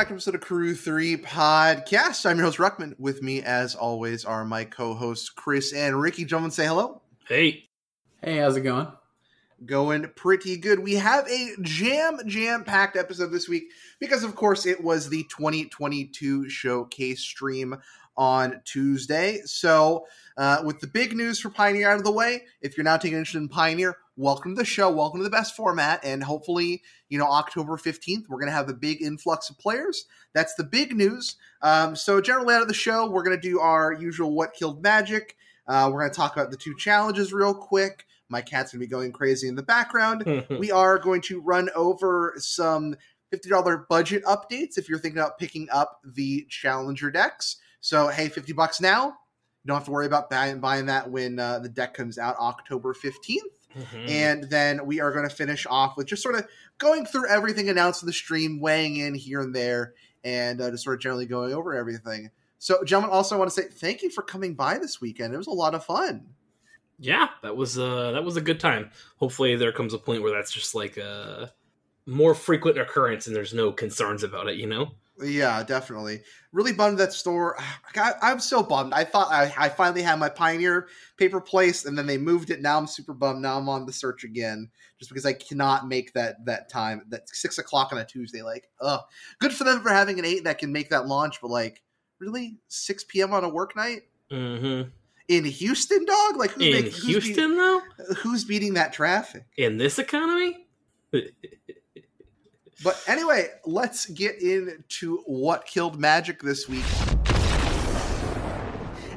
gentlemen, welcome back to episode of Crew 3 Podcast. I'm your host, Ruckman. With me, as always, are my co-hosts, Chris and Ricky. Gentlemen, say hello. Hey. Hey, how's it going? Going pretty good. We have a jam, jam-packed episode this week because, of course, it was the 2022 showcase stream on Tuesday. So, uh, with the big news for Pioneer out of the way, if you're now taking interest in Pioneer, welcome to the show. Welcome to the best format. And hopefully, you know, October 15th, we're going to have a big influx of players. That's the big news. Um, so, generally, out of the show, we're going to do our usual What Killed Magic. Uh, we're going to talk about the two challenges real quick. My cat's going to be going crazy in the background. we are going to run over some $50 budget updates if you're thinking about picking up the Challenger decks. So, hey, 50 bucks now. You don't have to worry about buying, buying that when uh, the deck comes out October 15th. Mm-hmm. And then we are going to finish off with just sort of going through everything announced in the stream, weighing in here and there, and uh, just sort of generally going over everything. So, gentlemen, also I want to say thank you for coming by this weekend. It was a lot of fun. yeah, that was uh that was a good time. Hopefully there comes a point where that's just like a more frequent occurrence and there's no concerns about it, you know? Yeah, definitely. Really bummed that store. I, I'm so bummed. I thought I, I finally had my Pioneer paper placed, and then they moved it. Now I'm super bummed. Now I'm on the search again, just because I cannot make that that time. That six o'clock on a Tuesday. Like, ugh. Good for them for having an eight that can make that launch, but like, really, six p.m. on a work night Mm-hmm. in Houston, dog. Like, who's In making- who's Houston though? who's beating that traffic? In this economy? But anyway, let's get into what killed Magic this week.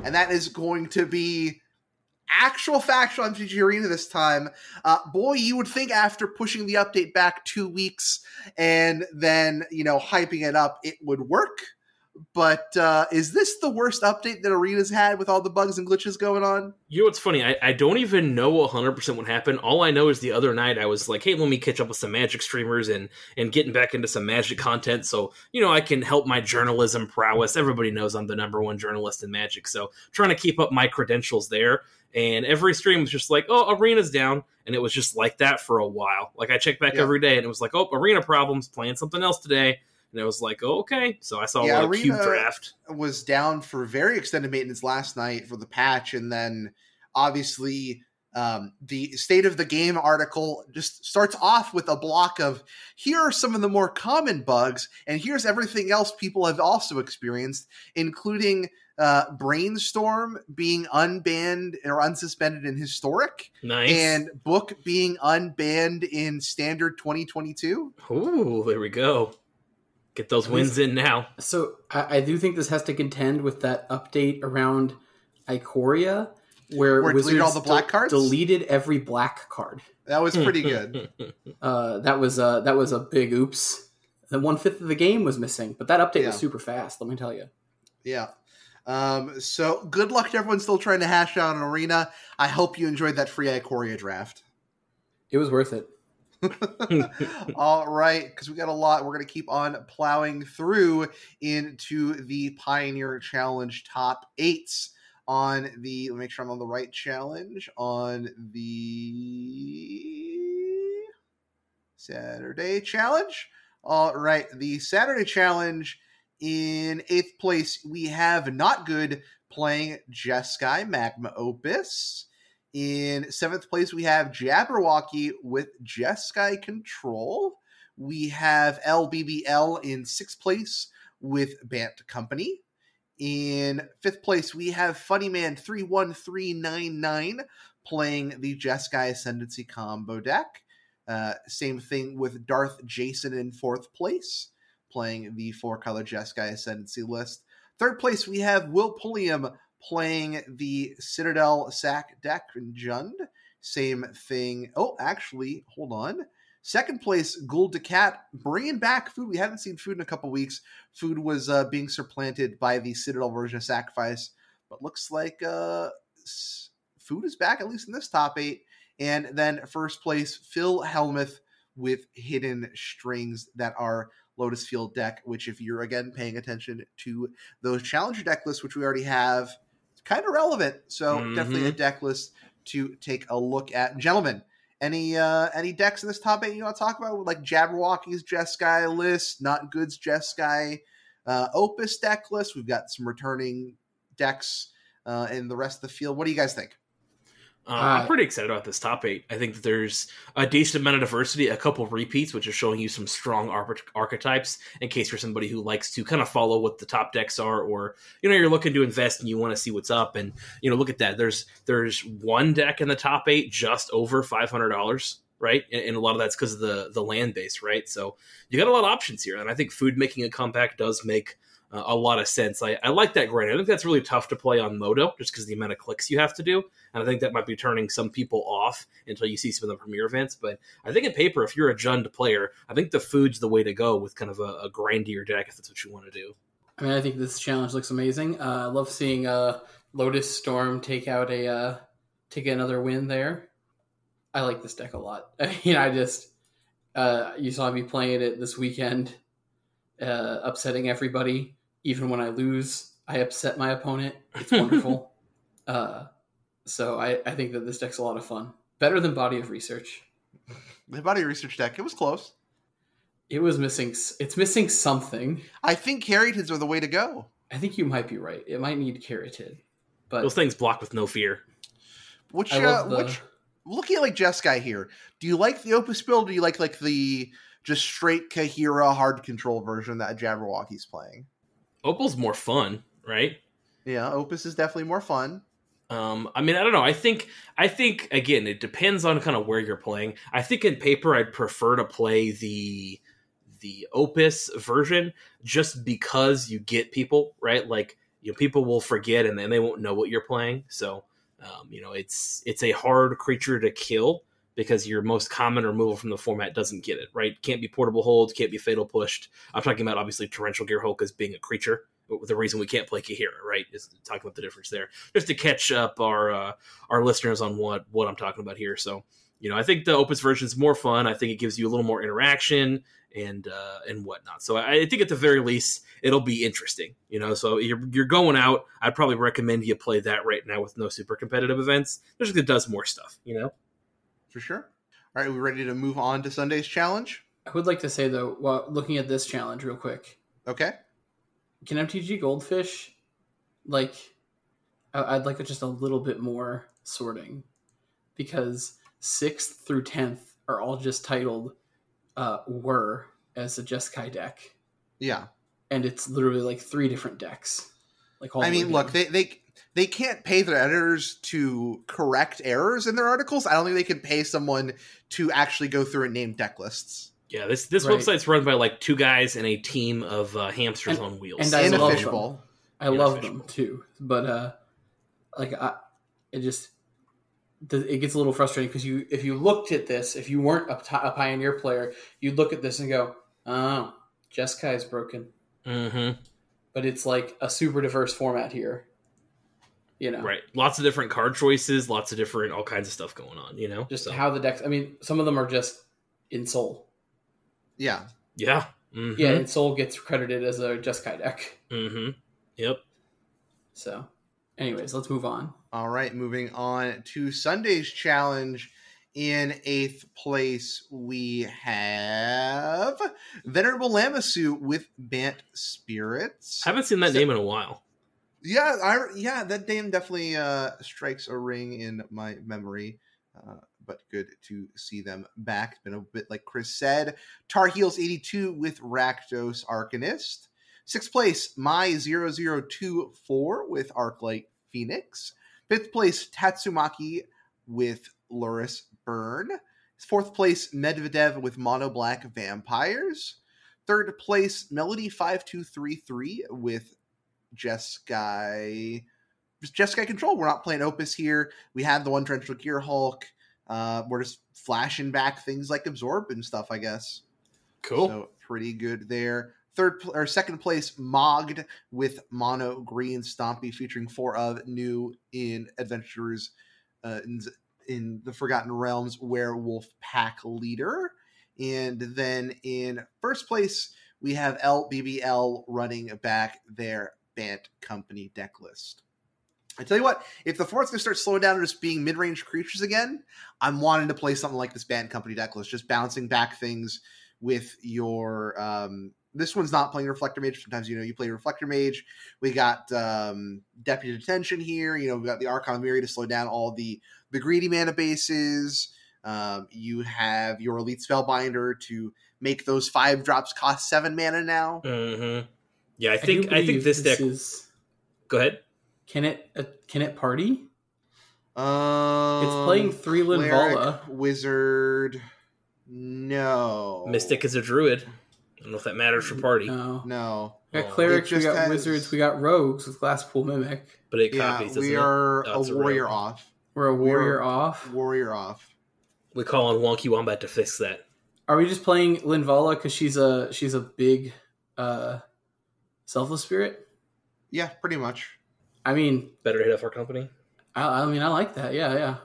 And that is going to be actual factual MTG Arena this time. Uh, boy, you would think after pushing the update back two weeks and then, you know, hyping it up, it would work. But uh, is this the worst update that Arena's had with all the bugs and glitches going on? You know what's funny? I, I don't even know 100% what happened. All I know is the other night I was like, hey, let me catch up with some Magic streamers and, and getting back into some Magic content so, you know, I can help my journalism prowess. Everybody knows I'm the number one journalist in Magic, so trying to keep up my credentials there. And every stream was just like, oh, Arena's down. And it was just like that for a while. Like I checked back Yeah. every day and it was like, oh, Arena problems, playing something else today. And it was like, oh, okay. So I saw Yeah, a lot of cube draft. was down for very extended maintenance last night for the patch, and then obviously um, the state of the game article just starts off with a block of here are some of the more common bugs, and here's everything else people have also experienced, including uh, Brainstorm being unbanned or unsuspended in historic, Nice. and Book being unbanned in standard 2022. Ooh, there we go. Get those At wins in now. So I, I do think this has to contend with that update around Ikoria, where, Where it deleted Wizards all the black de- cards? deleted every black card. That was pretty good. Uh, that was uh, that was a big oops. And one fifth of the game was missing, but that update Yeah. was super fast. Let me tell you. Yeah. Um, so good luck to everyone still trying to hash out an arena. I hope you enjoyed that free Ikoria draft. It was worth it. All right, because we got a lot. We're going to keep on plowing through into the Pioneer Challenge top eights on the. Let me make sure I'm on the right challenge on the Saturday challenge. All right, the Saturday challenge in eighth place we have not good playing Jeskai Magma Opus. In seventh place, we have Jabberwocky with Jeskai Control. We have LBBL in sixth place with Bant Company. In fifth place, we have Funnyman 31399 playing the Jeskai Ascendancy combo deck. Uh, same thing with Darth Jason in fourth place, playing the four color Jeskai Ascendancy list. Third place, we have Will Pulliam playing the Citadel Sack deck in Jund. Same thing. Oh, actually, hold on. Second place, Gould to Cat bringing back food. We haven't seen food in a couple weeks. Food was uh, being supplanted by the Citadel version of Sacrifice, but looks like uh, food is back at least in this top eight. And then first place, Phil Helmuth with hidden strings that are Lotus Field deck, which if you're again paying attention to those challenger deck lists, which we already have, kind of relevant. So Mhm. definitely a deck list to take a look at. Gentlemen, Any uh any decks in this top eight you want to talk about? Like Jabberwocky's Jeskai list, Not Good's Jeskai uh, Opus deck list. We've got some returning decks uh, in the rest of the field. What do you guys think? Uh, I'm pretty excited about this top eight. I think that there's a decent amount of diversity, a couple of repeats, which is showing you some strong arch- archetypes in case you're somebody who likes to kind of follow what the top decks are, or you know you're looking to invest and you want to see what's up. And you know, look at that. There's there's one deck in the top eight just over five hundred dollars, right? And, and, a lot of that's because of the the land base, right? So you got a lot of options here, and I think food making a comeback does make uh, a lot of sense. I, I like that grind. I think that's really tough to play on Moto just because the amount of clicks you have to do. And I think that might be turning some people off until you see some of the premier events. But I think in paper, if you're a Jund player, I think the food's the way to go with kind of a, a grindier deck if that's what you want to do. I mean, I think this challenge looks amazing. Uh, I love seeing uh, Lotus Storm take out a uh, take another win there. I like this deck a lot. I mean, I just uh, you saw me playing it this weekend, uh, upsetting everybody even when I lose, I upset my opponent. It's wonderful. uh, so I, I think that this deck's a lot of fun. Better than Body of Research. The Body of Research deck, it was close. It was missing. It's missing something. I think Caryatids are the way to go. I think you might be right. It might need Caryatid, but those things block with no fear. Which, uh, the... which, looking at like Jeskai here, do you like the Opus build? Or do you like like the just straight Kaheera hard control version that Jabberwocky's playing? Opal's more fun, right? Yeah, Opus is definitely more fun. Um, I mean, I don't know. I think, I think again, it depends on kind of where you're playing. I think in paper, I'd prefer to play the the Opus version just because you get people right. Like you know, people will forget and then they won't know what you're playing. So, um, you know, it's it's a hard creature to kill because your most common removal from the format doesn't get it, right? Can't be portable hole, can't be fatal pushed. I'm talking about obviously torrential Gearhulk as being a creature. The reason we can't play Kaheera, right, is talking about the difference there. Just to catch up our uh, our listeners on what what I'm talking about here. So, you know, I think the Opus version is more fun. I think it gives you a little more interaction and uh, and whatnot. So I think at the very least it'll be interesting. You know, so you're you're going out. I'd probably recommend you play that right now with no super competitive events. There's just it does more stuff. You know for sure. All right, we ready to move on to Sunday's challenge? I would like to say though, while looking at this challenge real quick. Okay. Can MTG Goldfish, like, I'd like just a little bit more sorting, because sixth through tenth are all just titled uh, "were" as a Jeskai deck. Yeah. And it's literally like three different decks. Like all I mean, look, they they they can't pay their editors to correct errors in their articles. I don't think they can pay someone to actually go through and name deck lists. Yeah, this this right. website's run by like two guys and a team of uh, hamsters and, on wheels. And I love them. I love them too, but uh, like I, it just it gets a little frustrating because you if you looked at this, if you weren't a, a pioneer player, you'd look at this and go, "Oh, Jeskai is broken." Mm-hmm. But it's like a super diverse format here you know? Right. Lots of different card choices lots of different all kinds of stuff going on you know? Just so. how the decks i mean some of them are just Ensoul yeah. Yeah. Mm-hmm. yeah Ensoul gets credited as a Jeskai deck. Mm-hmm. Yep. So anyways let's move on. All right moving on to sunday's challenge. In eighth place, we have Venerable Lamassu with Bant Spirits. I haven't seen that so, name in a while. Yeah, I yeah, that name definitely uh, strikes a ring in my memory. Uh, but good to see them back. It's been a bit like Chris said. Tar Heels 82 with Rakdos Arcanist. Sixth place, My 0024 with Arclight Phoenix. Fifth place, Tatsumaki with Lurrus Burn. Fourth place, Medvedev with Mono Black Vampires. Third place, Melody 5233 with Jeskai, Jeskai control. We're not playing Opus here. We had the one Torrential Gearhulk. Uh, we're just flashing back things like Absorb and stuff, I guess. Cool. So pretty good there. Third or second place, Mogged with Mono Green Stompy, featuring four of new in Adventures uh, in, in the Forgotten Realms Werewolf Pack Leader. And then in first place, we have LBBL running back their Bant Company deck list. I tell you what, if the fort's gonna start slowing down and just being mid-range creatures again, I'm wanting to play something like this Bant company deck list, just bouncing back things with your um this one's not playing reflector mage. Sometimes you know you play reflector mage. We got um deputy detention here. You know we got the Archon Emeria to slow down all the the greedy mana bases. Um, you have your elite spellbinder to make those five drops cost seven mana now. Mm-hmm. Yeah, I think I, think believe this deck. is. Go ahead. Can it uh, can it party? Um, It's playing three Linvala. wizard. No, Mystic is a druid. I don't know if that matters for party, No. No, We got clerics, we just got has- wizards, we got rogues with Glasspool Mimic. but it copies. doesn't we are Oh, a it's a warrior rogue. off. We're a We are- warrior off. Warrior off. We call on Wonky Wombat to fix that. Are we just playing Linvala because she's a she's a big uh selfless spirit? Yeah, pretty much. I mean, Better to hit up our company. I, I mean, I like that. Yeah, yeah.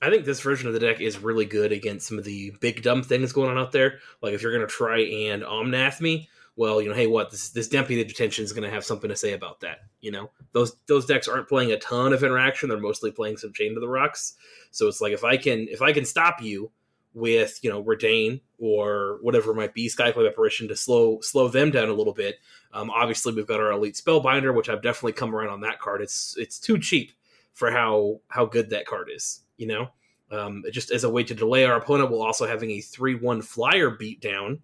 I think this version of the deck is really good against some of the big dumb things going on out there. Like if you're going to try and omnath me, well, you know, hey, what this this Deputy Detention is going to have something to say about that. You know, those those decks aren't playing a ton of interaction; they're mostly playing some Chain to the Rocks. So it's like if I can if I can stop you with you know Reidane or whatever it might be, Skyclave Apparition to slow slow them down a little bit. Um, obviously, we've got our Elite Spellbinder, which I've definitely come around on that card. It's it's too cheap for how how good that card is. You know, um, just as a way to delay our opponent while also having a three one flyer beat down.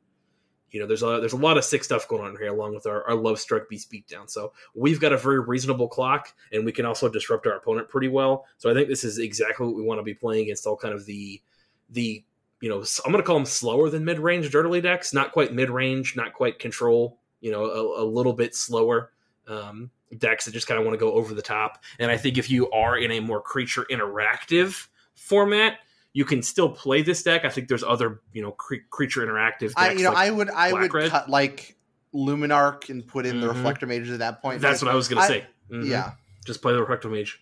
You know, there's a there's a lot of sick stuff going on here, along with our, our love struck beast beatdown. So we've got a very reasonable clock, and we can also disrupt our opponent pretty well. So I think this is exactly what we want to be playing against all kind of the the you know I'm going to call them slower than mid range dirtily decks, not quite mid range, not quite control. You know, a, a little bit slower um, decks that just kind of want to go over the top. And I think if you are in a more creature interactive format, you can still play this deck. I think there's other you know cre- creature interactive decks. I you know like- I would I would Black-Red? cut like Luminarch and put in the Mhm. reflector Mage at that point. that's what I was going to I- say. Mhm. Yeah. just play the Reflector mage.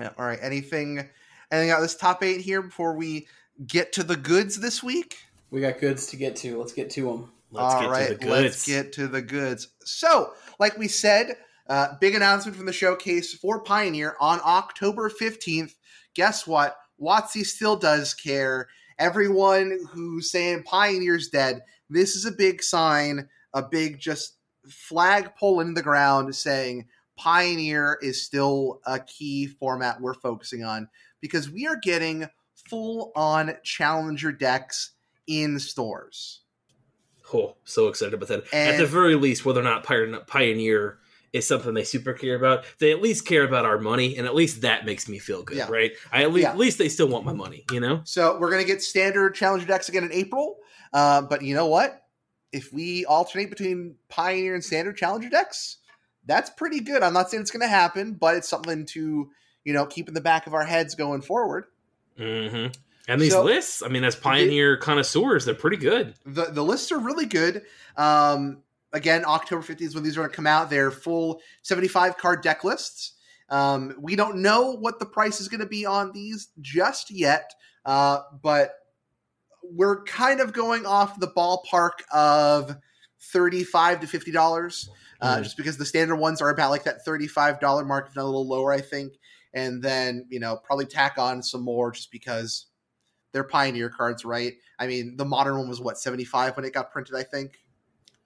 Yeah. All right. Anything anything out of this top eight here before we get to the goods this week? We got goods to get to. Let's get to them. Let's All get right, to the goods. Let's get to the goods. So, like we said, uh, big announcement from the showcase for Pioneer on October 15th. Guess what? WotC still does care. Everyone who's saying Pioneer's dead, this is a big sign, a big just flagpole in the ground saying Pioneer is still a key format we're focusing on because we are getting full on challenger decks in stores. Oh, so excited about that. At the very least, whether or not Pioneer- Pioneer is something they super care about, they at least care about our money, and at least that makes me feel good, Yeah. right? I at least, Yeah. at least they still want my money, you know? So we're gonna get standard challenger decks again in April. Uh, but you know what? If we alternate between Pioneer and standard challenger decks, that's pretty good. I'm not saying it's gonna happen, but it's something to you know keep in the back of our heads going forward. Hmm And these So- lists, I mean, as Pioneer connoisseurs, they're pretty good. The the lists are really good. Um, again, October 15th is when these are gonna come out. They're full 75 card deck lists. Um, we don't know what the price is going to be on these just yet, uh, but we're kind of going off the ballpark of thirty-five to fifty dollars, uh, Mhm. just because the standard ones are about like that thirty-five dollar mark, if not a little lower, I think. And then you know probably tack on some more just because they're pioneer cards, right? I mean, the modern one was what seventy-five when it got printed, I think,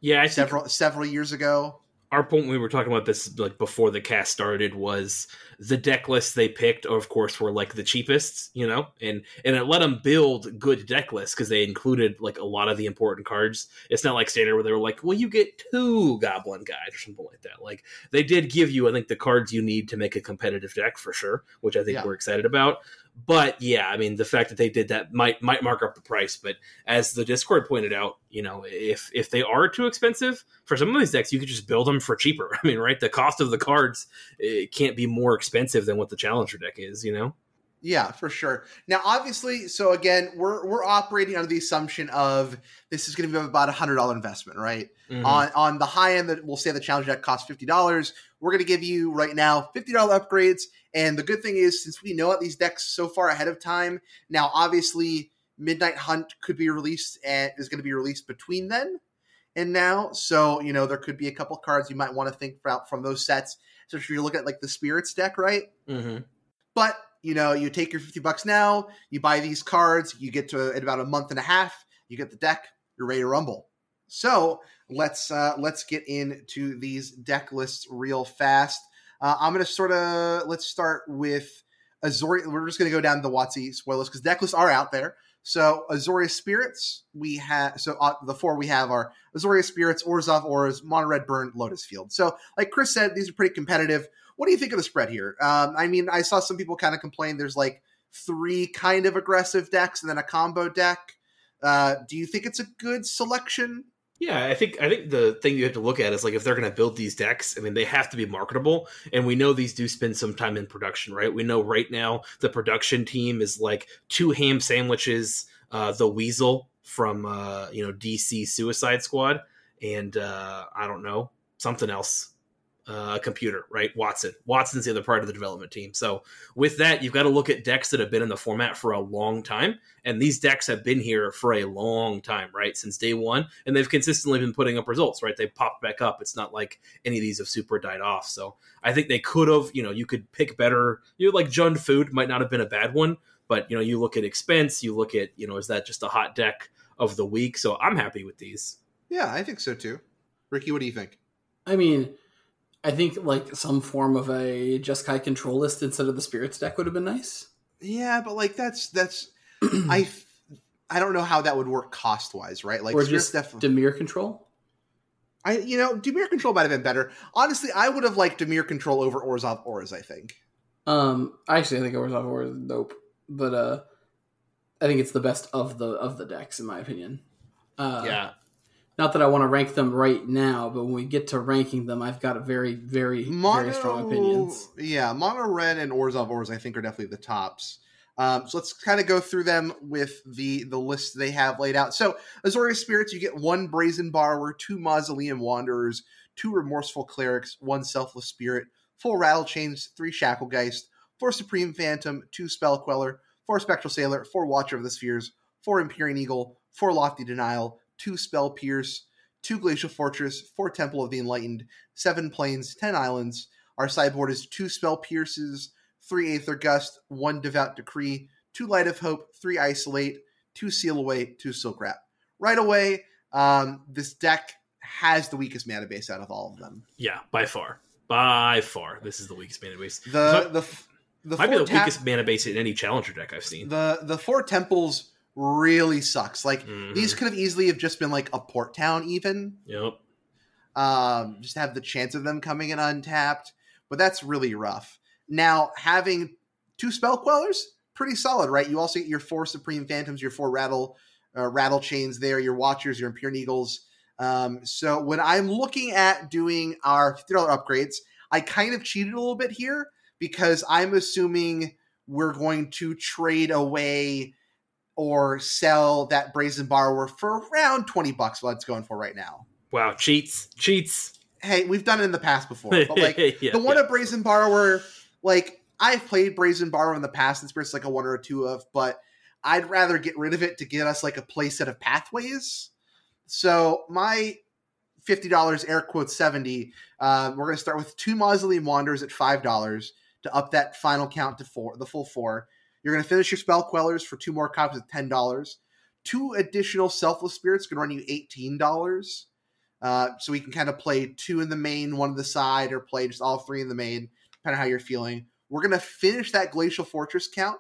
Yeah, I think several several years ago. Our point we were talking about this like before the cast started was the deck lists they picked of course were like the cheapest you know? And and it let them build good deck lists because they included like a lot of the important cards. It's not like standard where they were like well you get two goblin guys or something like that. Like they did give you i think the cards you need to make a competitive deck for sure which i think Yeah. we're excited about but yeah i mean the fact that they did that might might mark up the price. But as the discord pointed out you know if if they are too expensive for some of these decks you could just build them for cheaper. I mean right the cost of the cards it can't be more expensive than what the challenger deck is you know Yeah, for sure. Now, obviously, so again, we're we're operating under the assumption of this is going to be about a hundred dollar investment, right? Mhm. On on the high end, that we'll say the challenge deck costs fifty dollars. We're going to give you right now fifty dollar upgrades. And the good thing is, since we know about these decks so far ahead of time, now obviously Midnight Hunt could be released and is going to be released between then and now. So you know there could be a couple cards you might want to think about from those sets, So if you look at like the spirits deck, right? hmm But you know, you take your fifty bucks now, you buy these cards, you get to in about a month and a half, you get the deck, you're ready to rumble. So let's uh, let's get into these deck lists real fast. Uh, I'm gonna sort of let's start with Azori. We're just gonna go down the WotC spoilers because deck lists are out there. So Azorius Spirits, we have so uh, the four we have are Azorius Spirits, Orzhov Auras, Mono Red Burn, Lotus Field. So like Chris said, these are pretty competitive. What do you think of the spread here? Um, I mean, I saw some people kind of complain. There's like three kind of aggressive decks and then a combo deck. Uh, do you think it's a good selection? Yeah, I think I think the thing you have to look at is like if they're going to build these decks, I mean they have to be marketable, and we know these do spend some time in production, right? We know right now the production team is like two ham sandwiches, uh, the Weasel from uh, you know DC Suicide Squad, and uh, I don't know something else, uh, a computer, right? Watson. Watson's the other part of the development team. So with that, you've got to look at decks that have been in the format for a long time, and these decks have been here for a long time, right? Since day one, and they've consistently been putting up results, right? They popped back up. It's not like any of these have super died off. So I think they could have, you know, you could pick better. You know, like Jund Food might not have been a bad one, but you know, you look at expense, you look at, you know, is that just a hot deck of the week? So I'm happy with these. Yeah, I think so too. Ricky, what do you think? I mean, I think like some form of a Jeskai control list instead of the spirits deck would have been nice. Yeah, but like that's that's I I don't know how that would work cost wise, right? Like or Spirits just def- Dimir control. I you know Dimir Control might have been better. Honestly, I would have liked Dimir Control over Orzhov Auras. I think. Um, actually, I think Orzhov War is dope, but uh, I think it's the best of the of the decks in my opinion. Uh, yeah. Not that I want to rank them right now, but when we get to ranking them, I've got a very, very, very strong opinions. Yeah, Mono Red and Orzhov Auras, I think, are definitely the tops. Um, so let's kind of go through them with the the list they have laid out. So Azorius Spirits, you get one Brazen Borrower, two Mausoleum Wanderers, two Remorseful Clerics, one Selfless Spirit, four Rattle Chains, three Shacklegeist, four Supreme Phantom, two Spell Queller, four Spectral Sailor, four Watcher of the Spheres, four Empyrean Eagle, four Lofty Denial, two Spell Pierce, two Glacial Fortress, four Temple of the Enlightened, seven Plains, ten Islands. Our sideboard is two Spell Pierces, three Aether Gust, one Devout Decree, two Light of Hope, three Isolate, two Seal Away, two Silk Wrap. Right away, um, this deck has the weakest mana base out of all of them. Yeah, by far. By far. This is the weakest mana base. The the the Might be the tap- weakest mana base in any challenger deck I've seen. the the four temples really sucks. Like Mhm. these could have easily have just been like a port town even. Yep. um, just have the chance of them coming in untapped. But that's really rough. Now, having two spell quellers, pretty solid, right? You also get your four supreme phantoms, your four rattle uh, rattle chains there, your watchers, your impure eagles. Um, so when I'm looking at doing our fifty dollar upgrades, I kind of cheated a little bit here because I'm assuming we're going to trade away or sell that brazen borrower for around 20 bucks what it's going for right now Wow, cheats. Cheats. hey, we've done it in the past before, but like Yeah, the one yeah. at Brazen Borrower, like I've played Brazen Borrower in the past, and Spirit's like a one or a two of, but I'd rather get rid of it to get us like a play set of pathways. So my fifty dollars, air quotes seventy. Uh, we're going to start with two Mausoleum Wanderers at five dollars to up that final count to four, the full four. You're going to finish your Spell Quellers for two more copies at ten dollars. Two additional Selfless Spirits can run you eighteen dollars. Uh, so we can kind of play two in the main, one in the side, or play just all three in the main, depending on how you're feeling. We're to finish that Glacial Fortress count.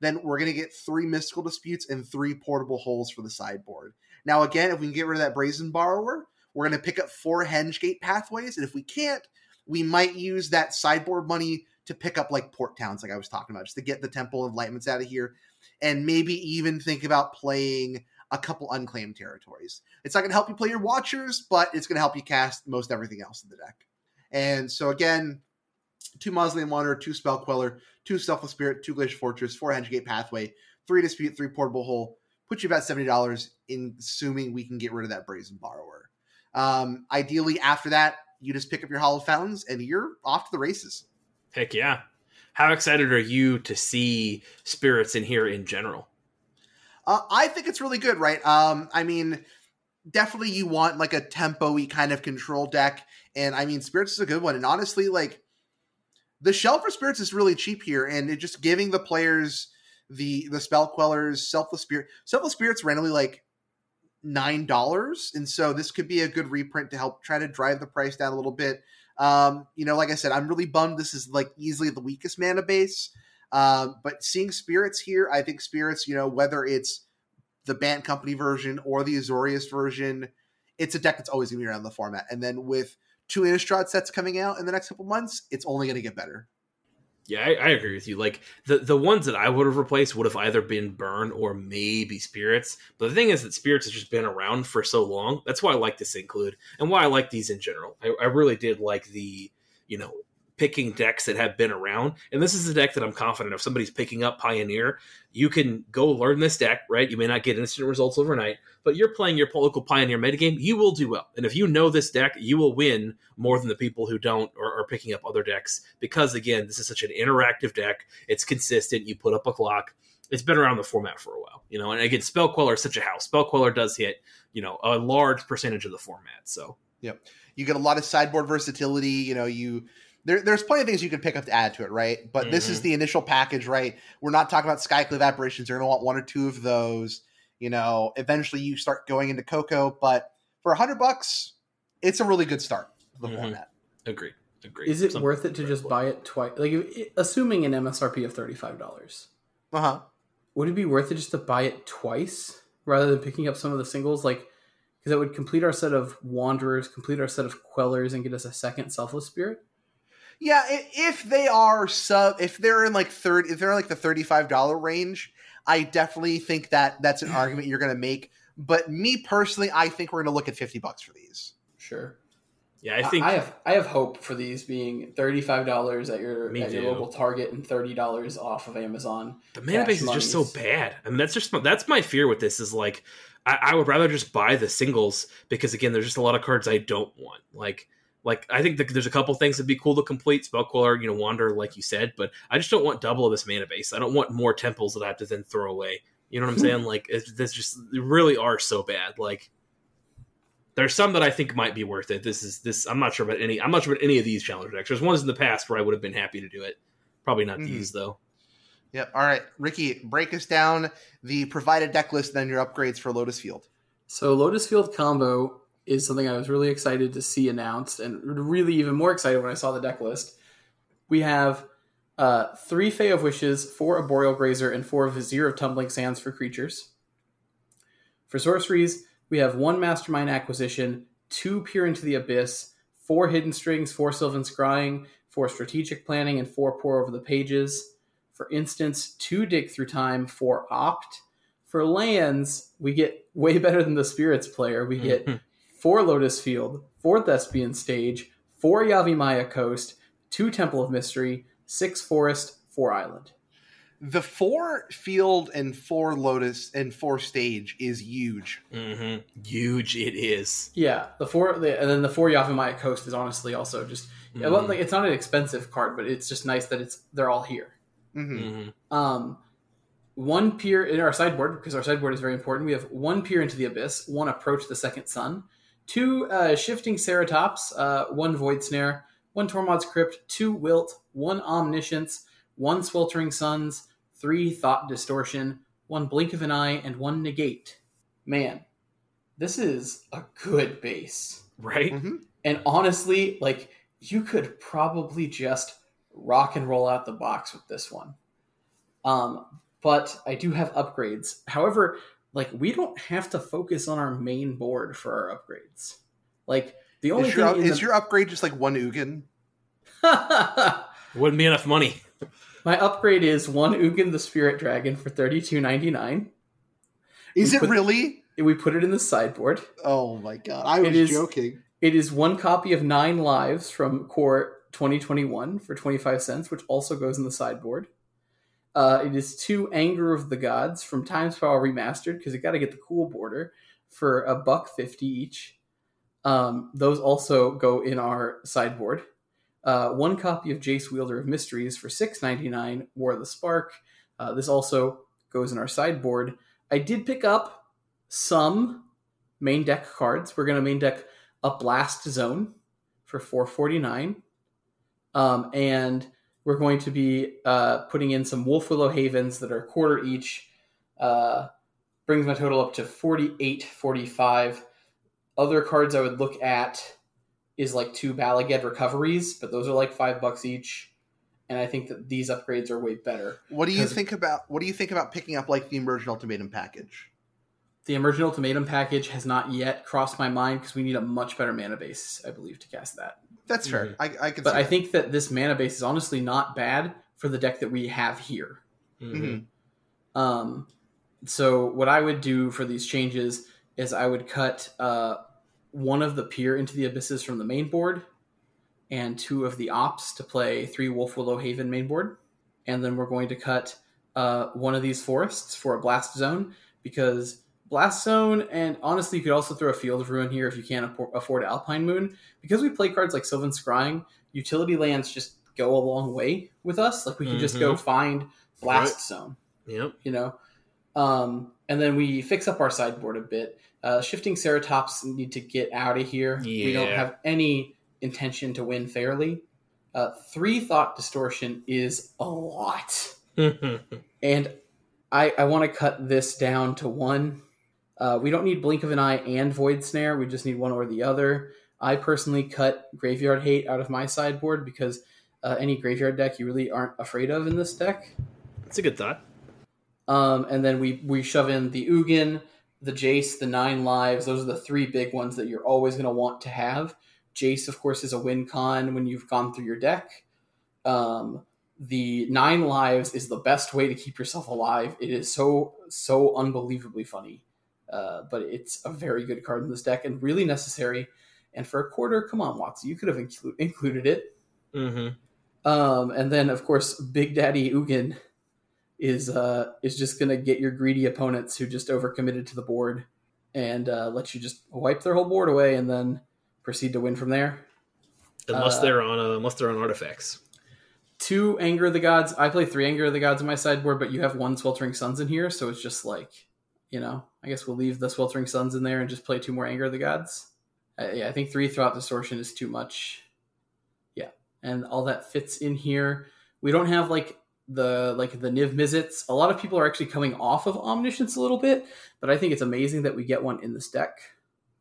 Then we're to get three Mystical Disputes and three Portable Holes for the sideboard. Now, again, if we can get rid of that Brazen Borrower, we're to pick up four Hengegate pathways. And if we can't, we might use that sideboard money to pick up like Port Towns, like I was talking about, just to get the Temple of Enlightenments out of here. And maybe even think about playing a couple unclaimed territories. It's not going to help you play your Watchers, but it's going to help you cast most everything else in the deck. And so again, two Mausoleum Wanderer, two Spell Queller, two Selfless Spirit, two Glacial Fortress, four Hengegate Pathway, three Dispute, three Portable Hole. Put you about seventy dollars, in assuming we can get rid of that Brazen Borrower. Um, ideally, after that, you just pick up your Hollow Fountains and you're off to the races. Heck yeah. How excited are you to see spirits in here in general? Uh, I think it's really good, right? Um, I mean, definitely you want like a tempo-y kind of control deck, and I mean, Spirits is a good one. And honestly, like the shell for spirits is really cheap here, and it just giving the players the the spell quellers, selfless spirit, selfless spirits randomly like nine dollars, and so this could be a good reprint to help try to drive the price down a little bit. Um, you know, like I said, I'm really bummed this is like easily the weakest mana base. Um, but seeing spirits here, I think spirits, you know, whether it's the Bant Company version or the Azorius version, it's a deck that's always gonna be around the format. And then with two Innistrad sets coming out in the next couple months, it's only gonna get better. Yeah, I, I, agree with you. Like the the ones that I would have replaced would have either been Burn or maybe Spirits. But the thing is that Spirits has just been around for so long. That's why I like this include and why I like these in general. I, I really did like the you know picking decks that have been around. And this is a deck that I'm confident if somebody's picking up Pioneer, you can go learn this deck, right? You may not get instant results overnight, but you're playing your local Pioneer metagame, you will do well. And if you know this deck, you will win more than the people who don't or are picking up other decks because, again, this is such an interactive deck. It's consistent. You put up a clock. It's been around the format for a while, you know. And again, Spell Queller is such a house. Spell Queller does hit, you know, a large percentage of the format. So, yep, you get a lot of sideboard versatility. You know, you there, there's plenty of things you can pick up to add to it, right? But mm-hmm. this is mm-hmm. the initial package, right? We're not talking about Skyclave apparitions. You're going to want one or two of those. You know, eventually you start going into Coco, but for a hundred bucks, it's a really good start the mm-hmm. format. Agreed. Agreed. Is it Something worth it to just buy it twice? Like, assuming an MSRP of thirty five dollars. Uh huh. Would it be worth it just to buy it twice rather than picking up some of the singles? Like, because that would complete our set of Wanderers, complete our set of Quellers, and get us a second Selfless Spirit. Yeah, if they are sub, if they're in like third, if they're in like the thirty-five dollar range, I definitely think that that's an argument you're going to make. But me personally, I think we're going to look at fifty bucks for these. Sure. Yeah, I think I have I have hope for these being thirty five dollars at your at your local Target and thirty dollars off of Amazon. The mana base is just so bad. I mean, that's just that's my fear with this is like I, I, would rather just buy the singles because again, there's just a lot of cards I don't want. Like like I think that there's a couple things that'd be cool to complete Spellqueller, you know, Wander, like you said, but I just don't want double of this mana base. I don't want more temples that I have to then throw away. You know what I'm saying? like it's, this just really are so bad. Like there's some that I think might be worth it. This is this. I'm not sure about any. I'm not sure about any of these challenge decks. There's ones in the past where I would have been happy to do it. Probably not mm-hmm. these though. Yep. All right, Ricky, break us down the provided deck list, and then your upgrades for Lotus Field. So Lotus Field combo is something I was really excited to see announced, and really even more excited when I saw the deck list. We have uh, three Fae of Wishes, four Arboreal Grazer, and four Vizier of Tumbling Sands for creatures. For sorceries, we have one Mastermind Acquisition, two Peer into the Abyss, four Hidden Strings, four Sylvan Scrying, four Strategic Planning, and four Pore Over the Pages. For instance, two Dig Through Time, four Opt. For lands, we get way better than the Spirits player. We get four Lotus Field, four Thespian Stage, four Yavimaya Coast, two Temple of Mystery, six Forest, four Island. The four field and four Lotus and four stage is huge. Mm-hmm. Huge, it is. Yeah, the four, the, and then the four Yavimaya Coast is honestly also just mm-hmm. like it's not an expensive card, but it's just nice that it's they're all here. Mm-hmm. mm-hmm. Um, one peer in our sideboard because our sideboard is very important. We have one peer into the abyss, one approach the second sun, two uh, shifting ceratops, uh, one void snare, one Tormod's crypt, two wilt, one omniscience, one sweltering suns, three thought distortion, one blink of an eye, and one negate. Man, this is a good base, right? Mm-hmm. And honestly, like you could probably just rock and roll out the box with this one. Um, but I do have upgrades. However, like we don't have to focus on our main board for our upgrades. Like the only is your, thing is the... your upgrade just like one Ugin? Wouldn't be enough money. My upgrade is one Ugin the Spirit Dragon for thirty two ninety nine. Is we it put, really? We put it in the sideboard. Oh my god! I was it is, joking. It is one copy of Nine Lives from Core 2021 for 25 cents, which also goes in the sideboard. Uh, it is two Anger of the Gods from Time Spiral Remastered because you got to get the cool border for a buck fifty each. Um, those also go in our sideboard. Uh, one copy of Jace Wielder of Mysteries for six ninety nine. War of the Spark. Uh, this also goes in our sideboard. I did pick up some main deck cards. We're going to main deck a Blast Zone for four forty nine, um, and we're going to be uh, putting in some Wolf Willow Havens that are a quarter each. Uh, brings my total up to 48 45 other cards i would look at is like two Bala Ged recoveries but those are like five bucks each and i think that these upgrades are way better What do you think about what do you think about picking up like the Emergent Ultimatum package? the emergent ultimatum package has not yet crossed my mind because we need a much better mana base i believe to cast that That's fair. I, I can but see i that. think that this mana base is honestly not bad for the deck that we have here Mhm. Mhm. Um, so what I would do for these changes is I would cut uh, one of the peer into the abysses from the main board, and two of the ops to play three Wolf Willow Haven main board, and then we're going to cut uh, one of these forests for a blast zone because blast zone and honestly you could also throw a field of ruin here if you can't afford- Alpine Moon because we play cards like Sylvan Scrying. Utility lands just go a long way with us. Like we can just go find blast zone Yep. you know. Um, and then we fix up our sideboard a bit. Uh, shifting Ceratops need to get out of here. We don't have any intention to win fairly. Uh, three thought distortion is a lot, and I, I want to cut this down to one. Uh, we don't need Blink of an Eye and Void Snare. We just need one or the other. I personally cut Graveyard Hate out of my sideboard because uh, any graveyard deck you really aren't afraid of in this deck. That's a good thought. Um, and then we we shove in the Ugin, the Jace, the Nine Lives. Those are the three big ones that you're always going to want to have. Jace, of course, is a win con when you've gone through your deck. Um, the Nine Lives is the best way to keep yourself alive. It is so so unbelievably funny, uh, but it's a very good card in this deck and really necessary. And for a quarter, come on, Watson, you could have inclu- included it. Mm-hmm. Um, and then of course, Big Daddy Ugin is uh, is just gonna get your greedy opponents who just overcommitted to the board and uh, let you just wipe their whole board away and then proceed to win from there. Unless Uh, they're on uh, unless they're on artifacts. Two Anger of the Gods. I play three Anger of the Gods on my sideboard, but you have one Sweltering Suns in here, so it's just like, you know, I guess we'll leave the Sweltering Suns in there and just play two more Anger of the Gods. Yeah, I think three Thought Distortion is too much. Yeah, and all that fits in here. We don't have like the like the Niv Mizzets. A lot of people are actually coming off of Omniscience a little bit, but I think it's amazing that we get one in this deck.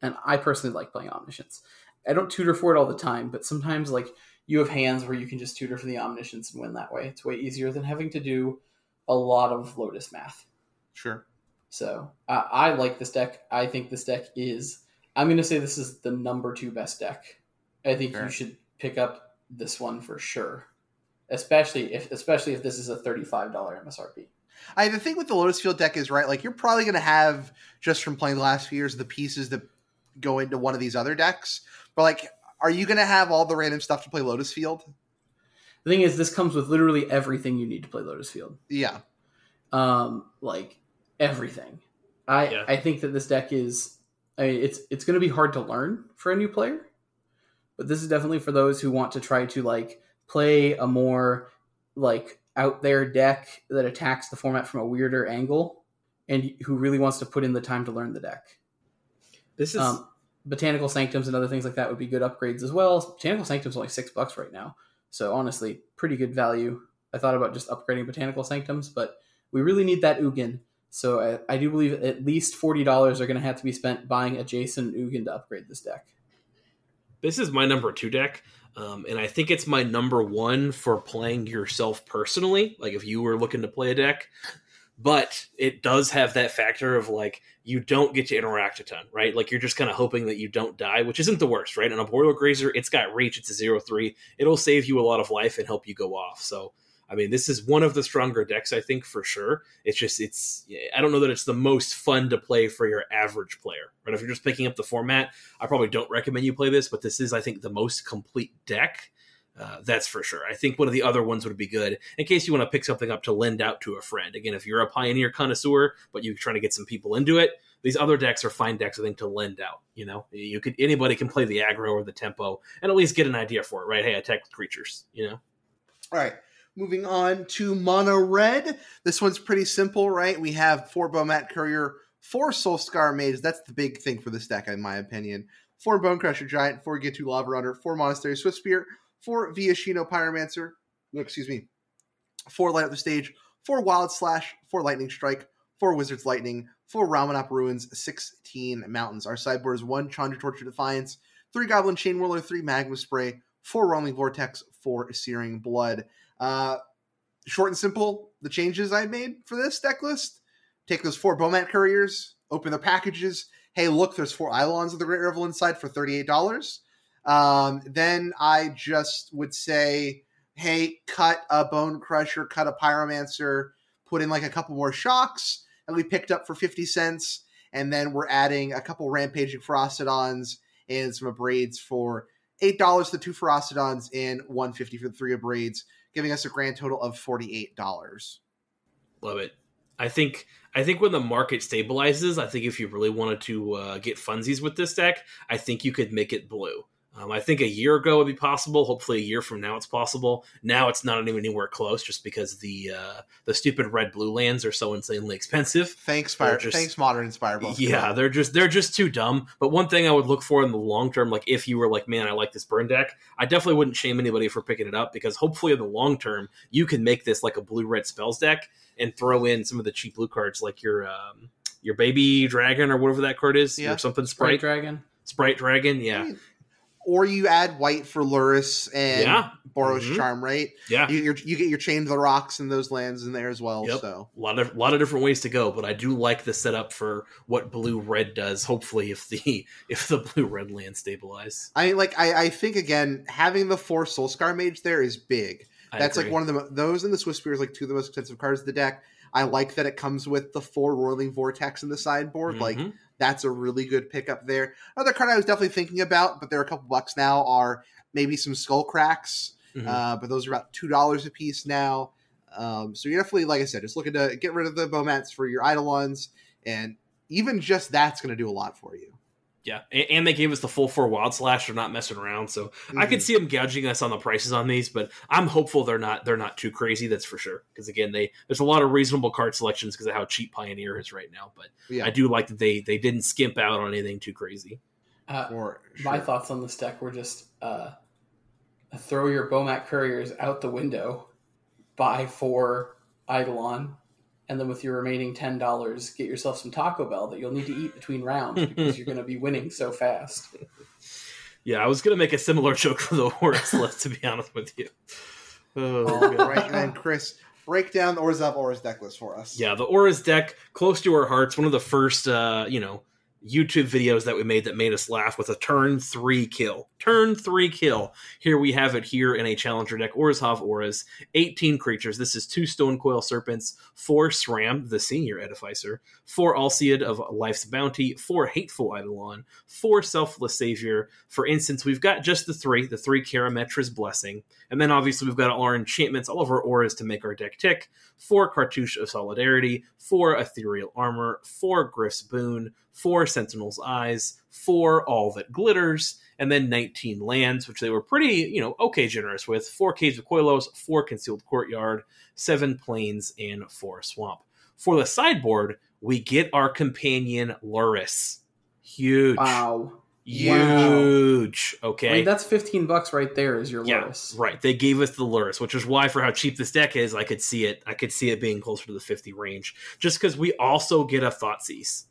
And I personally like playing Omniscience. I don't tutor for it all the time, but sometimes like you have hands where you can just tutor for the omniscience and win that way. It's way easier than having to do a lot of Lotus math. Sure. So uh, I like this deck. I think this deck is. I'm going to say this is the number two best deck. I think Fair. you should pick up this one for sure, especially if especially if this is a thirty-five dollar MSRP. I the thing with the Lotus Field deck is right, like you're probably going to have just from playing the last few years the pieces that go into one of these other decks. But like, are you going to have all the random stuff to play Lotus Field? The thing is, this comes with literally everything you need to play Lotus Field. Yeah, um, like everything. I Yeah. I think that this deck is. I mean, it's it's going to be hard to learn for a new player, but this is definitely for those who want to try to like play a more like out there deck that attacks the format from a weirder angle, and who really wants to put in the time to learn the deck. This is Um, Botanical Sanctums and other things like that would be good upgrades as well. Botanical Sanctums only six bucks right now, so honestly, pretty good value. I thought about just upgrading Botanical Sanctums, but we really need that Ugin. So I, I do believe at least forty dollars are going to have to be spent buying a Jason Ugin to upgrade this deck. this is my number two deck, um, and I think it's my number one for playing yourself personally. Like if you were looking to play a deck, but it does have that factor of like you don't get to interact a ton, right? Like you're just kind of hoping that you don't die, which isn't the worst, right? Arboreal grazer, it's got reach, it's a zero three, it'll save you a lot of life and help you go off. So. I mean, this is one of the stronger decks, I think, for sure. It's just, it's, I don't know that it's the most fun to play for your average player, right? If you're just picking up the format, I probably don't recommend you play this, but this is, I think, the most complete deck. Uh, that's for sure. I think one of the other ones would be good in case you want to pick something up to lend out to a friend. Again, if you're a pioneer connoisseur, but you're trying to get some people into it, these other decks are fine decks, I think, to lend out. You know, you could anybody can play the aggro or the tempo and at least get an idea for it, right? Hey, attack with creatures. You know, All right. Moving on to Mono Red. This one's pretty simple, right? We have four Bomat Courier, four Soul Scar Mage. That's the big thing for this deck, in my opinion. Four Bone Crusher Giant, four Ghitu Lava Runner, four Monastery Swift Spear, four Viashino Pyromancer, excuse me, four light up the stage, four wild slash, four lightning strike, four wizard's lightning, four Ramunap ruins, sixteen mountains. Our sideboard is one Chandra Torch of Defiance, three Goblin Chain Whirler, three Magma Spray, four Roiling Vortex, four Searing Blood. Uh, short and simple, the changes I made for this deck list. Take those four Bomat Couriers, open their packages. Hey, look, there's four Eidolons of the Great Revel inside for $38. Um, then I just would say, hey, cut a Bone Crusher, cut a Pyromancer, put in like a couple more shocks that we picked up for 50 cents. And then we're adding a couple Rampaging Ferocidons and some Abrades for $8 the two Ferocidons and 150 for the three Abrades, giving us a grand total of $48. Love it. I think I think when the market stabilizes, I think if you really wanted to uh, get funsies with this deck, I think you could make it blue. Um, I think a year ago would be possible. Hopefully, a year from now it's possible. Now it's not even anywhere close, just because the uh, the stupid red blue lands are so insanely expensive. Thanks, Fire. Just, thanks, Modern Inspire. Yeah, they're just they're just too dumb. But one thing I would look for in the long term, like if you were like, man, I like this burn deck, I definitely wouldn't shame anybody for picking it up because hopefully in the long term you can make this like a blue red spells deck and throw in some of the cheap blue cards like your um, your baby dragon or whatever that card is, yeah. or something sprite, sprite dragon, sprite dragon, yeah. I or you add white for Lurrus and yeah. Boros mm-hmm. Charm, right? Yeah, you, you get your Chained to the Rocks and those lands in there as well. Yep. So a lot of a lot of different ways to go, but I do like the setup for what blue red does. Hopefully, if the if the blue red land stabilize, I like I, I think again having the four Soulscar Mage there is big. That's like one of the those and the Swiftspear is like two of the most expensive cards of the deck. I like that it comes with the four Roiling Vortex in the sideboard. Mm-hmm. Like that's a really good pickup there. Another card I was definitely thinking about, but they're a couple bucks now, are maybe some skull cracks. Mm-hmm. Uh, but those are about two dollars a piece now. Um, so you're definitely, like I said, just looking to get rid of the Bomats for your Eidolons, and even just that's going to do a lot for you. Yeah, and they gave us the full four wild slash. They're not messing around, so mm-hmm. I could see them gouging us on the prices on these. But I'm hopeful they're not they're not too crazy. That's for sure. Because again, they there's a lot of reasonable card selections because of how cheap Pioneer is right now. But yeah. I do like that they they didn't skimp out on anything too crazy. Uh, sure. My thoughts on this deck were just uh, throw your Bomat couriers out the window, buy four Eidolon, and then with your remaining ten dollars, get yourself some Taco Bell that you'll need to eat between rounds because you're going to be winning so fast. Yeah, I was going to make a similar joke for the Horus list, to be honest with you. Oh, right, and Chris, break down the Orzhov Auras deck list for us. Yeah, the Auras deck, close to our hearts, one of the first, uh, you know, YouTube videos that we made that made us laugh with a turn three kill. Turn three kill. Here we have it here in a challenger deck. Orzhov Auras, 18 creatures. This is two Stonecoil Serpents, four Sram, the senior edificer, four Alseid of Life's Bounty, four Hateful Eidolon, four Selfless Savior. For instance, we've got just the three, the three Karametra's Blessing, and then obviously we've got all our enchantments, all of our auras to make our deck tick, four Cartouche of Solidarity, four Ethereal Armor, four Gryff's Boon, four Sentinel's Eyes, four All That Glitters, and then 19 lands, which they were pretty, you know, okay generous with. Four Caves of Koilos, four Concealed Courtyard, seven Plains, and four Swamp. For the sideboard, we get our companion Lurrus. Huge. Wow. Huge. Wow. Okay. I mean, that's 15 bucks right there is your yeah, Right. They gave us the Lurrus, which is why for how cheap this deck is, I could see it. I could see it being closer to the 50 range. Just because we also get a Thoughtseize.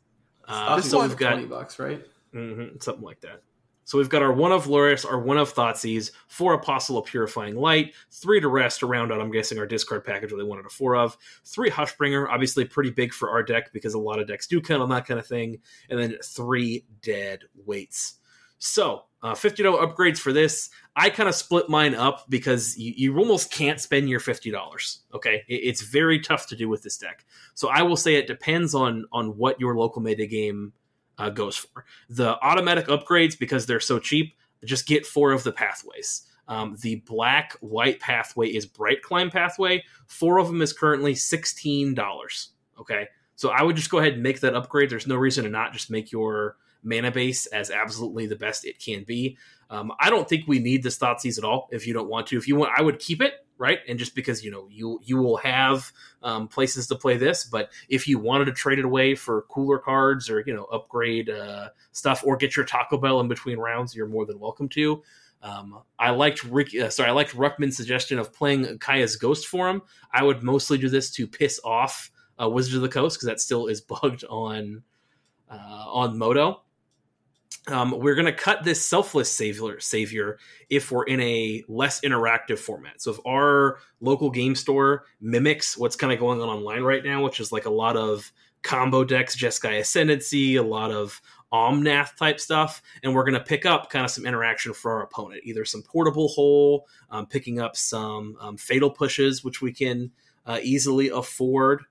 Uh, so we've got 20 bucks, right? Mm-hmm, something like that. So we've got our one of Lurrus, our one of Thoughtseize, four Apostle of Purifying Light, three Duress to round out, I'm guessing, our discard package where they wanted a four of, three Hushbringer, obviously pretty big for our deck because a lot of decks do count on that kind of thing, and then three dead weights. So, uh, $50 upgrades for this. I kind of split mine up because you, you, almost can't spend your $50. Okay. It, it's very tough to do with this deck. So I will say it depends on, on what your local meta game uh, goes for. The automatic upgrades, because they're so cheap, just get four of the pathways. Um, the black white pathway is bright climb pathway. Four of them is currently $16. Okay. So I would just go ahead and make that upgrade. There's no reason to not just make your mana base as absolutely the best it can be. Um, I don't think we need this Thoughtseize at all. If you don't want to, if you want, I would keep it right. And just because you know you you will have um, places to play this, but if you wanted to trade it away for cooler cards or you know upgrade uh, stuff or get your Taco Bell in between rounds, you're more than welcome to. Um, I liked Rick. Uh, sorry, I liked Ruckman's suggestion of playing Kaya's Ghostform. I would mostly do this to piss off uh, Wizards of the Coast because that still is bugged on uh, on Moto. Um, we're going to cut this selfless savior, savior if we're in a less interactive format. So if our local game store mimics what's kind of going on online right now, which is like a lot of combo decks, Jeskai Ascendancy, a lot of Omnath type stuff, and we're going to pick up kind of some interaction for our opponent, either some portable hole, um, picking up some um, fatal pushes, which we can uh, easily afford.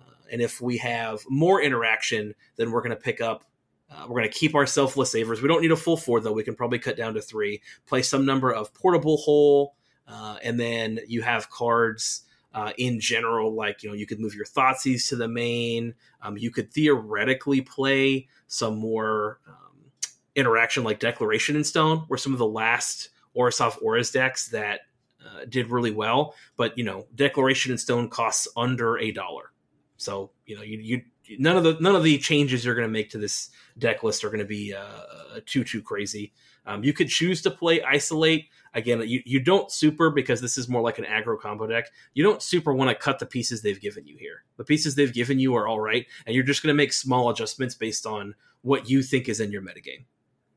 Uh, and if we have more interaction, then we're going to pick up. Uh, we're going to keep our selfless saviors. We don't need a full four though. We can probably cut down to three. Play some number of portable hole, uh, and then you have cards uh, in general, like you know, you could move your Thoughtseize to the main. Um, you could theoretically play some more um, interaction, like Declaration in Stone, where some of the last Orzhov Auras decks that uh, did really well. But you know, Declaration in Stone costs under a dollar, so you know, you, you none of the none of the changes you're going to make to this deck list are going to be uh, too too crazy. Um, you could choose to play isolate again, you, you don't super because this is more like an aggro combo deck. You don't super want to cut the pieces they've given you here. The pieces they've given you are all right, and you're just going to make small adjustments based on what you think is in your metagame.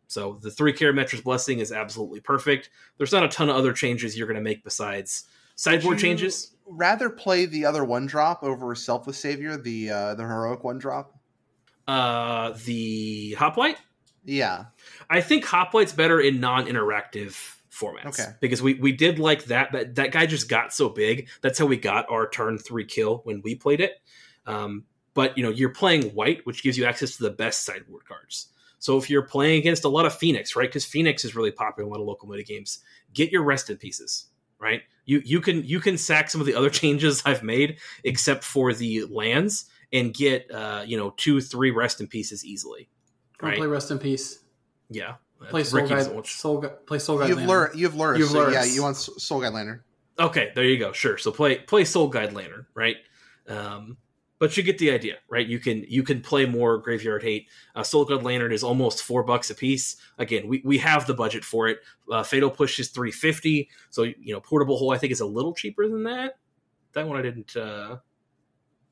So the three Karametra's Blessing is absolutely perfect. There's not a ton of other changes you're going to make besides sideboard changes. Rather play the other one drop over Selfless Savior, the uh, the heroic one drop. Uh, the Hoplite. Yeah, I think Hoplite's better in non-interactive formats. Okay. Because we we did like that, but that guy just got so big. That's how we got our turn three kill when we played it. Um, but you know, you're playing white, which gives you access to the best sideboard cards. So if you're playing against a lot of Phoenix, right? Because Phoenix is really popular in a lot of local meta games. Get your rest in pieces, right? You you can you can sack some of the other changes I've made, except for the lands, and get uh, you know two three rest in pieces easily. Right? Play rest in peace. Yeah, Play Soul Guide. Soul, play Soul Guide. You've learned. You've learned. You've so yeah, you want Soul Guide Lantern. Okay, there you go. Sure. So play play Soul Guide Lantern, right? Um, but you get the idea, right? You can you can play more Graveyard Hate. Uh, Soul Guide Lantern is almost four bucks a piece. Again, we, we have the budget for it. Uh, Fatal Push is three fifty. So you know, Portable Hole I think is a little cheaper than that. That one I didn't. Uh,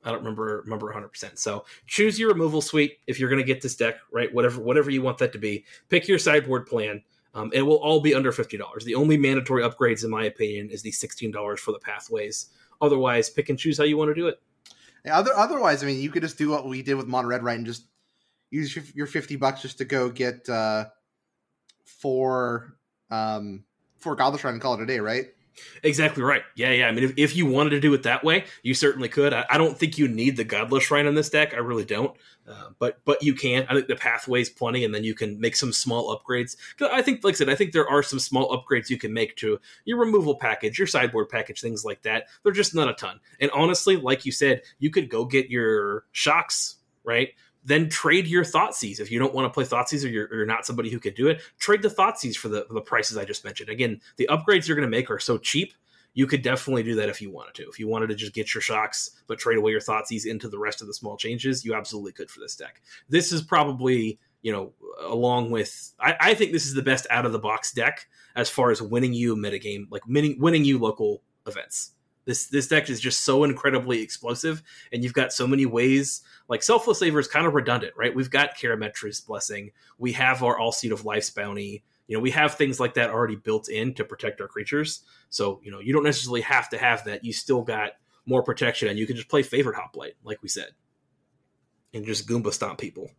I don't remember remember 100. percent So choose your removal suite if you're going to get this deck, right? Whatever whatever you want that to be. Pick your sideboard plan. Um, it will all be under fifty dollars. The only mandatory upgrades, in my opinion, is the sixteen dollars for the pathways. Otherwise, pick and choose how you want to do it. Other, otherwise, I mean, you could just do what we did with Mono Red, right, and just use your, fifty bucks just to go get uh, four um, four Godless Shrine and call it a day, right? Exactly right. Yeah, yeah. I mean, if, if you wanted to do it that way, you certainly could. I, I don't think you need the Godless Shrine on this deck. I really don't. Uh, but but you can. I think the pathway's plenty, and then you can make some small upgrades. I think, like I said, I think there are some small upgrades you can make to your removal package, your sideboard package, things like that. They're just not a ton. And honestly, like you said, you could go get your shocks right then trade your Thoughtseize. If you don't want to play Thoughtseize or you're, or you're not somebody who can do it, trade the Thoughtseize for the, for the prices I just mentioned. Again, the upgrades you're going to make are so cheap. You could definitely do that if you wanted to. If you wanted to just get your shocks, but trade away your Thoughtseize into the rest of the small changes, you absolutely could for this deck. This is probably, you know, along with, I, I think this is the best out of the box deck as far as winning you metagame, like winning, winning you local events. This this deck is just so incredibly explosive, and you've got so many ways. Like Selfless Savior is kind of redundant, right? We've got Karametra's Blessing, we have our Alseid of Life's Bounty. You know, we have things like that already built in to protect our creatures. So you know, you don't necessarily have to have that. You still got more protection, and you can just play Favored Hoplite, like we said, and just Goomba stomp people.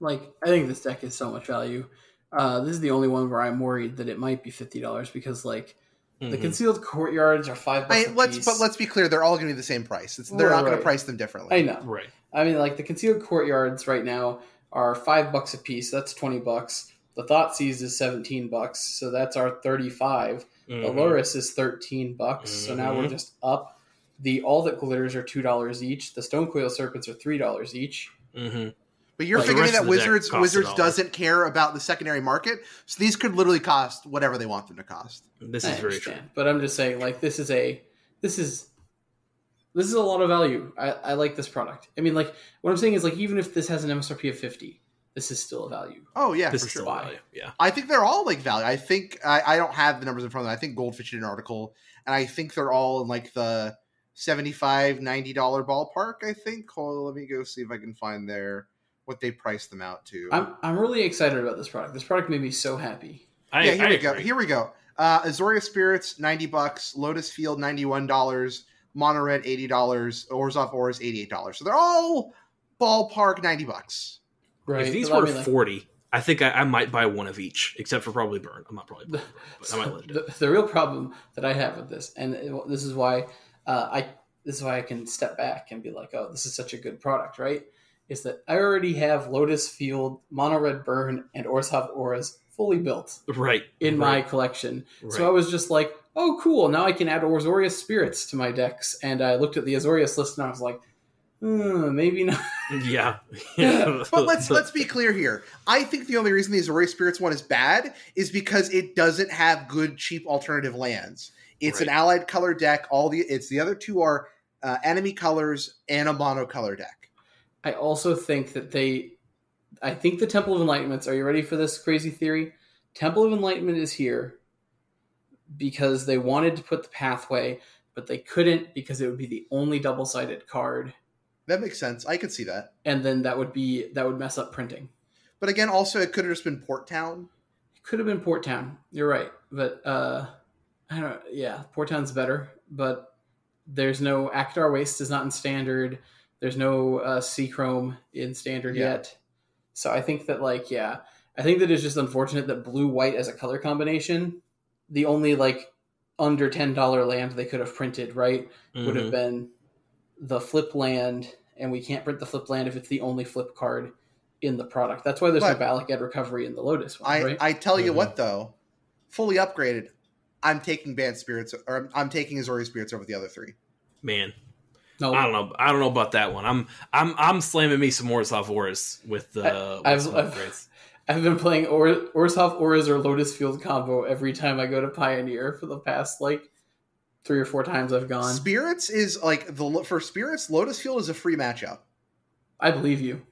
Like I think this deck is so much value. Uh, this is the only one where I'm worried that it might be fifty dollars because like Mm-hmm. The concealed courtyards are five bucks. I, let's piece. but let's be clear, they're all going to be the same price. It's, they're right, not going right. to price them differently. I know, right? I mean, like the concealed courtyards right now are five bucks a piece. That's twenty bucks. The Thoughtseize is seventeen bucks, so that's our thirty-five. Mm-hmm. The Lurrus is thirteen bucks, mm-hmm. so now we're mm-hmm. just up. The all that glitters are two dollars each. The Stonecoil serpents are three dollars each. Mm-hmm. But you're figuring that Wizards Wizards doesn't care about the secondary market, so these could literally cost whatever they want them to cost. This is very true. But I'm just saying, like, this is a this is this is a lot of value. I, I like this product. I mean, like, what I'm saying is, like, even if this has an MSRP of 50, this is still a value. Oh yeah, this for is sure. still value. Yeah. I think they're all like value. I think I, I don't have the numbers in front of me. I think Goldfish did an article, and I think they're all in like the 75 90 dollar ballpark. I think. Hold on, let me go see if I can find their what they priced them out to. I'm I'm really excited about this product. This product made me so happy. I, yeah, here I we go. Here we go. Uh, Azorius Spirits ninety bucks, Lotus Field ninety one dollars, Monored eighty dollars, Orzhov Auras eighty eight dollars. So they're all ballpark ninety bucks. Right. If these But I were mean, like, forty, I think I, I might buy one of each, except for probably burn. I'm not probably burn, but I might let it. the, the real problem that I have with this, and it- this is why uh, I this is why I can step back and be like, oh, this is such a good product, right? Is that I already have Lotus Field, Mono Red Burn, and Orzhov Auras fully built Right in my collection. right. So I was just like, oh, cool. Now I can add Azorius Spirits to my decks. And I looked at the Azorius list and I was like, hmm, maybe not. yeah. But let's let's be clear here. I think the only reason the Azorius Spirits one is bad is because it doesn't have good cheap alternative lands. It's an allied color deck. All the it's the other two are uh, enemy colors and a mono color deck. I also think that they, I think the Temple of Enlightenments. Are you ready for this crazy theory? Temple of Enlightenment is here because they wanted to put the pathway, but they couldn't because it would be the only double-sided card, That makes sense. I could see that. and then that would be that would mess up printing. But again, also it could have just been Port Town. It could have been Port Town. You're right, but uh, I don't. Yeah, Port Town's better, but there's no Adarkar Waste is not in standard. There's no uh, Sea Chrome in standard Yeah. yet. So I think that like yeah, I think that it's just unfortunate that blue white as a color combination, the only like under ten dollar land they could have printed right would have Mhm. been the flip land, and we can't print the flip land if it's the only flip card in the product. That's why there's But- no Bala Ged recovery in the Lotus one, I right? I tell you Mhm. what though, fully upgraded. I'm taking Bant Spirits or I'm, I'm taking Azorius Spirits over the other three. man. No, I don't know. I don't know about that one. I'm I'm I'm slamming me some more Auras with the I- with I've- some I've- I've been playing or- Orzhov Auras or Lotus Field combo every time I go to Pioneer for the past like three or four times I've gone. Spirits is like the for Spirits. Lotus Field is a free matchup. I believe you.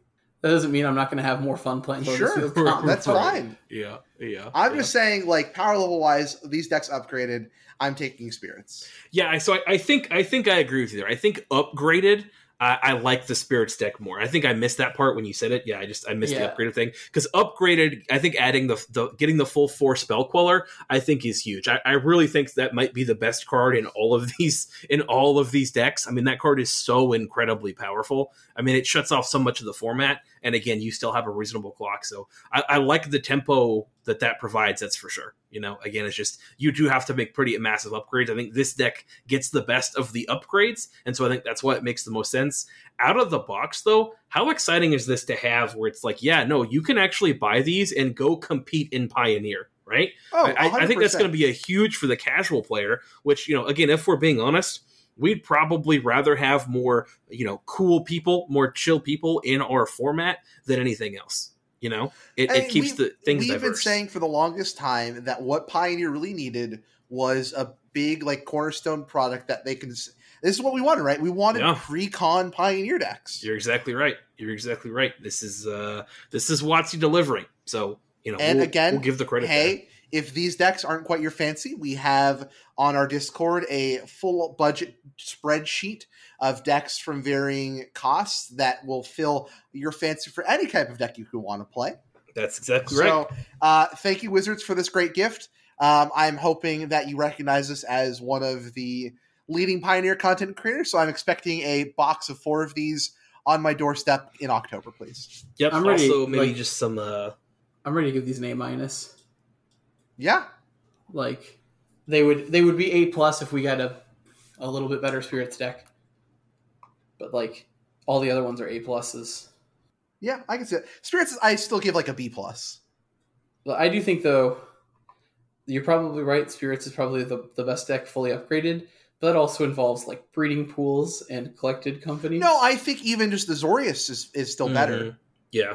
That doesn't mean I'm not going to have more fun playing Lotus Sure, Field combo. that's fine. Yeah, yeah. I'm yeah. just saying, like power level wise, these decks upgraded. I'm taking Spirits. Yeah, so I, I think I think I agree with you there. I think upgraded. I, I like the spirits deck more. I think I missed that part when you said it. Yeah, I just I missed Yeah. the upgraded thing because upgraded. I think adding the, the getting the full four spell queller. I think is huge. I, I really think that might be the best card in all of these in all of these decks. I mean that card is so incredibly powerful. I mean it shuts off so much of the format, and again you still have a reasonable clock. So I, I like the tempo that that provides. That's for sure. You know, again it's just you do have to make pretty massive upgrades. I think this deck gets the best of the upgrades, and so I think that's why it makes the most sense. Out of the box, though, how exciting is this to have? Where it's like, yeah, no, you can actually buy these and go compete in Pioneer, right? Oh, I, I think that's going to be a huge for the casual player. Which you know, again, if we're being honest, we'd probably rather have more, you know, cool people, more chill people in our format than anything else. You know, it, I it keeps the things We've been saying for the longest time that what Pioneer really needed was a big like cornerstone product that they can. This is what we wanted, right? We wanted Yeah. pre-con Pioneer decks. You're exactly right. You're exactly right. This is uh this is WotC delivering. So you know, And we'll, again, we'll give the credit. there. Hey, if these decks aren't quite your fancy, we have on our Discord a full budget spreadsheet of decks from varying costs that will fill your fancy for any type of deck you could want to play. that's exactly right. So, uh, thank you, Wizards, for this great gift. Um, I'm hoping that you recognize us as one of the leading Pioneer content creators. So, I'm expecting a box of four of these on my doorstep in October, please. Yep. I'm ready, also, maybe like- just some. uh I'm ready to give these an A minus. Yeah, Like they would they would be A plus if we got a a little bit better spirits deck. But like all the other ones are A pluses. yeah, I can see it. Spirits, I still give like a B plus. But I do think though you're probably right, spirits is probably the, the best deck fully upgraded. But that also involves like breeding pools and collected companies. No, I think even just the Zorius is, is still better. mhm. Yeah.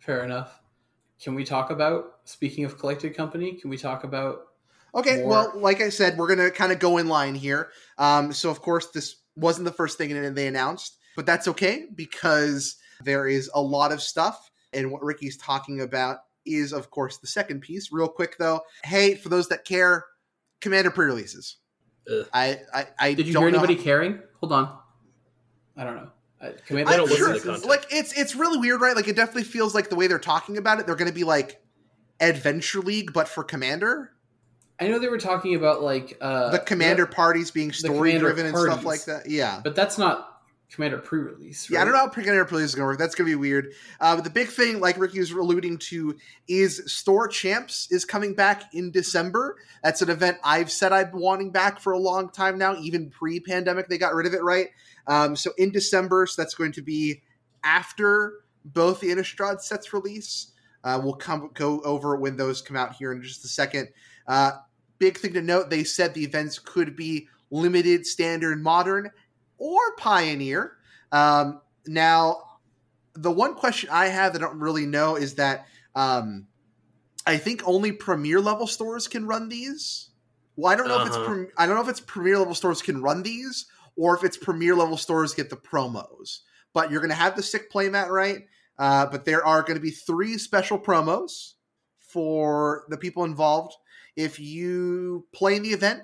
fair enough. Can we talk about speaking of collected company, can we talk about Okay, more- well, like I said, we're gonna kind of go in line here. Um, so of course, this wasn't the first thing they announced, but that's okay because there is a lot of stuff And what Ricky's talking about is, of course, the second piece. Real quick though, hey, for those that care, Commander pre-releases. Ugh. I, I, I Did you don't hear know anybody caring? Hold on. I don't know. Uh, I don't I'm listen sure, to like it's it's really weird, right? Like it definitely feels like the way they're talking about it, they're going to be like Adventure League, but for Commander. I know they were talking about like uh, the Commander parties being story driven and stuff like that. Yeah. but that's not Commander pre-release. Yeah, I don't know how Commander pre Commander Police is going to work. That's going to be weird. Uh, but the big thing, like Ricky was alluding to, is Store Champs is coming back in December. That's an event I've said I've been wanting back for a long time now. Even pre-pandemic, they got rid of it, right? Um, so in December, so that's going to be after both the Innistrad sets release. Uh, we'll come go over when those come out here in just a second. Uh, big thing to note: they said the events could be limited, standard, modern, or pioneer. Um, now, the one question I have that I don't really know is that um, I think only premier level stores can run these. Well, I don't know if it's Uh-huh. I don't know if it's premier level stores can run these or if it's premier level stores get the promos. But you're going to have the sick playmat, right? Uh, but there are going to be three special promos for the people involved. If you play in the event,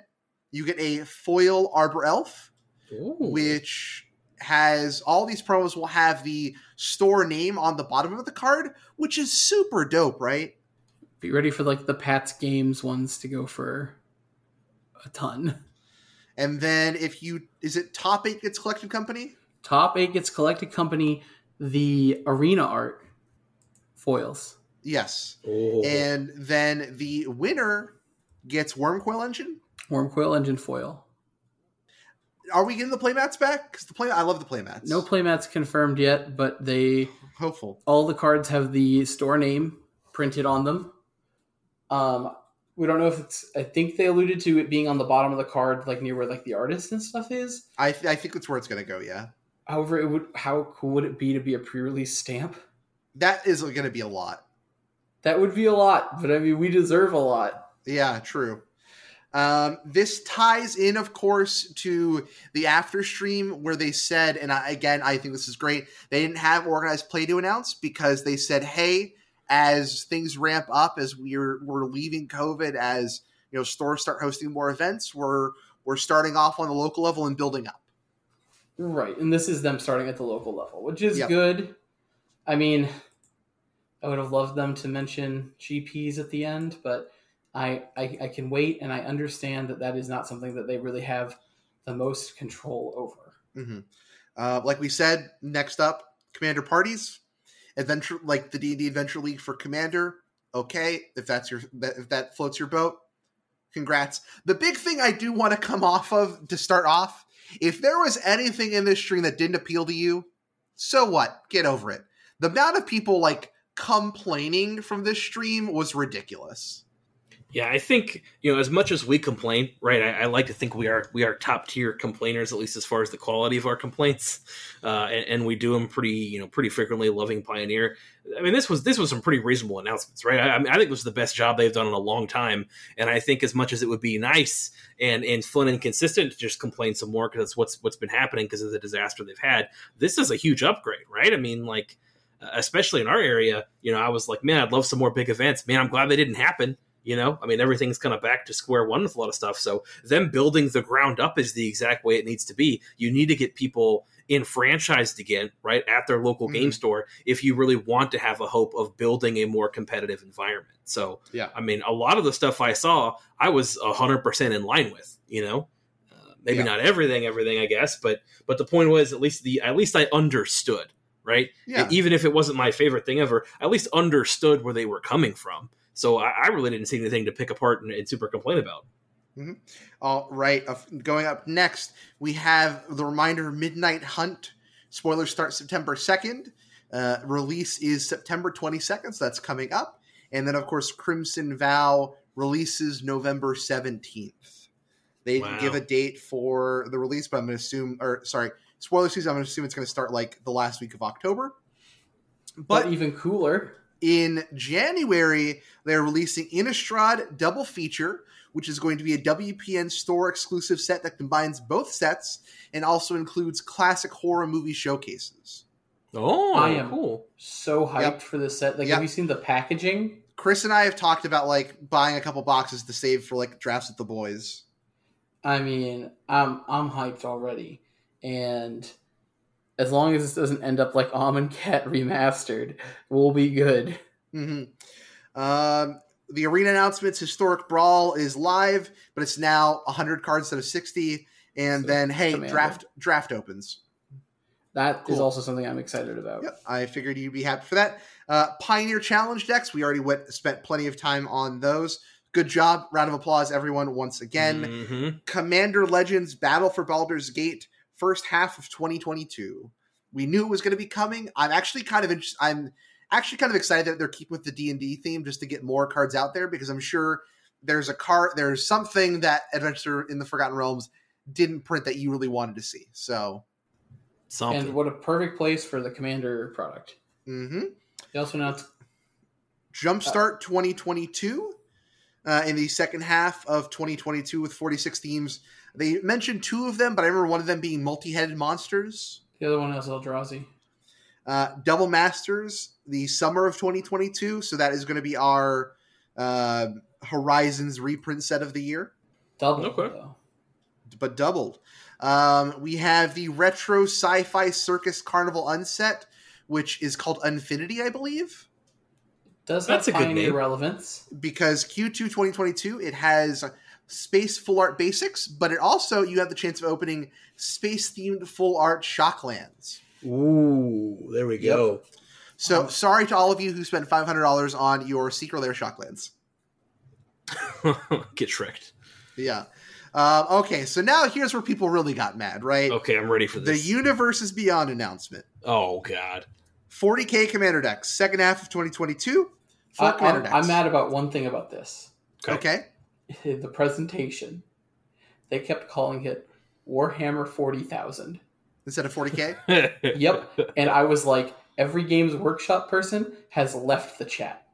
you get a foil Arbor Elf Ooh. which has all these promos will have the store name on the bottom of the card, which is super dope, right? Be ready for like the Pats games ones to go for a ton. And then if you is it top eight gets collected company? Top eight gets collected company. The arena art foils. Yes. And then the winner gets Wurmcoil Engine. Wurmcoil engine foil. Are we getting the playmats back? Because the play I love the playmats. No playmats confirmed yet, but they Hopeful. all the cards have the store name printed on them. Um, we don't know if it's. I think they alluded to it being on the bottom of the card, like near where like the artist and stuff is. I th- I think that's where it's gonna go, yeah. However, it would. How cool would it be to be a pre-release stamp? That is gonna be a lot. That would be a lot, but I mean, we deserve a lot. Yeah, true. Um, this ties in, of course, to the after stream where they said, and I, again, I think this is great. They didn't have organized play to announce because they said, "Hey, as things ramp up, as we're we're leaving COVID, as you know, stores start hosting more events, we're we're starting off on the local level and building up." Right, and this is them starting at the local level, which is Yep. good. I mean, I would have loved them to mention GPs at the end, but I, I I can wait, and I understand that that is not something that they really have the most control over. hmm Uh, like we said, next up, Commander parties, adventure like the D and D Adventure League for Commander. Okay, if that's your if that floats your boat, congrats. The big thing I do want to come off of to start off, if there was anything in this stream that didn't appeal to you, so what? Get over it. The amount of people like complaining from this stream was ridiculous. Yeah, I think you know as much as we complain, right? I, I like to think we are we are top tier complainers, at least as far as the quality of our complaints, uh, and, and we do them pretty you know pretty frequently. Loving Pioneer, I mean this was this was some pretty reasonable announcements, right? I, I mean I think this was the best job they've done in a long time, and I think as much as it would be nice and and fun and consistent to just complain some more because what's what's been happening because of the disaster they've had. This is a huge upgrade, right? I mean like. Especially in our area, you know, I was like, man, I'd love some more big events. Man, I'm glad they didn't happen. You know, I mean, everything's kind of back to square one with a lot of stuff. So, them building the ground up is the exact way it needs to be. You need to get people enfranchised again, right, at their local game store if you really want to have a hope of building a more competitive environment. So, Yeah. I mean, a lot of the stuff I saw, I was 100% in line with, you know. Uh, maybe Yeah. not everything, everything, I guess, but but the point was at least the at least I understood, right? Yeah. Even if it wasn't my favorite thing ever, I at least understood where they were coming from. So I, I really didn't see anything to pick apart and, and super complain about. All right, uh, going up next, we have the reminder Midnight Hunt. Spoilers start September 2nd. Uh, release is September 22nd, so that's coming up. And then, of course, Crimson Vow releases November 17th. They didn't Wow. give a date for the release, but I'm going to assume, or sorry, spoiler season, I'm going to assume it's going to start like the last week of October. But, But even cooler, in January, they're releasing Innistrad Double Feature, which is going to be a WPN store exclusive set that combines both sets and also includes classic horror movie showcases. Oh, I am- cool. So hyped Yep. for this set. Like, Yep. have you seen the packaging? Chris and I have talked about like buying a couple boxes to save for like drafts with the boys. I mean, I'm I'm hyped already, and as long as this doesn't end up like Amonkhet remastered, we'll be good. hmm Um, the arena announcements: Historic Brawl is live, but it's now 100 cards instead of 60. And So, then, hey, Commander. draft draft opens. That is Cool. also something I'm excited about. Yep, I figured you'd be happy for that. Uh, Pioneer Challenge decks. We already went spent plenty of time on those. Good job. Round of applause, everyone, once again. Mhm. Commander Legends Battle for Baldur's Gate, first half of 2022. We knew it was going to be coming. I'm actually kind of interested. I'm actually kind of excited that they're keeping with the D and D theme just to get more cards out there because I'm sure there's a card, there's something that Adventure in the Forgotten Realms didn't print that you really wanted to see. So, Something. And what a perfect place for the Commander product. hmm They also announced Jumpstart 2022 uh, in the second half of 2022 with 46 themes. They mentioned two of them, but I remember one of them being multi-headed monsters. the other one is Eldrazi. Uh, Double Masters, the summer of 2022. So that is going to be our uh, Horizons reprint set of the year, Double Okay. though. but doubled. Um, we have the Retro Sci Fi Circus Carnival Unset, which is called Unfinity, I believe. Does That's have a good pioneer name. relevance? because Q2 2022 it has space full art basics, but it also you have the chance of opening space themed full art shocklands. Ooh, there we Yep. go. So Um, sorry to all of you who spent five hundred dollars on your Secret Lair shocklands. Get tricked. Yeah. Um, okay, so now here's where people really got mad, right? Okay, I'm ready for this. The this. Universes Beyond announcement. oh God. 40k commander decks, second half of 2022. Four I, commander I'm, decks. I'm mad about one thing about this. Okay. the presentation. They kept calling it Warhammer 40,000. Instead of 40k. Yep. and I was like, every Games Workshop person has left the chat.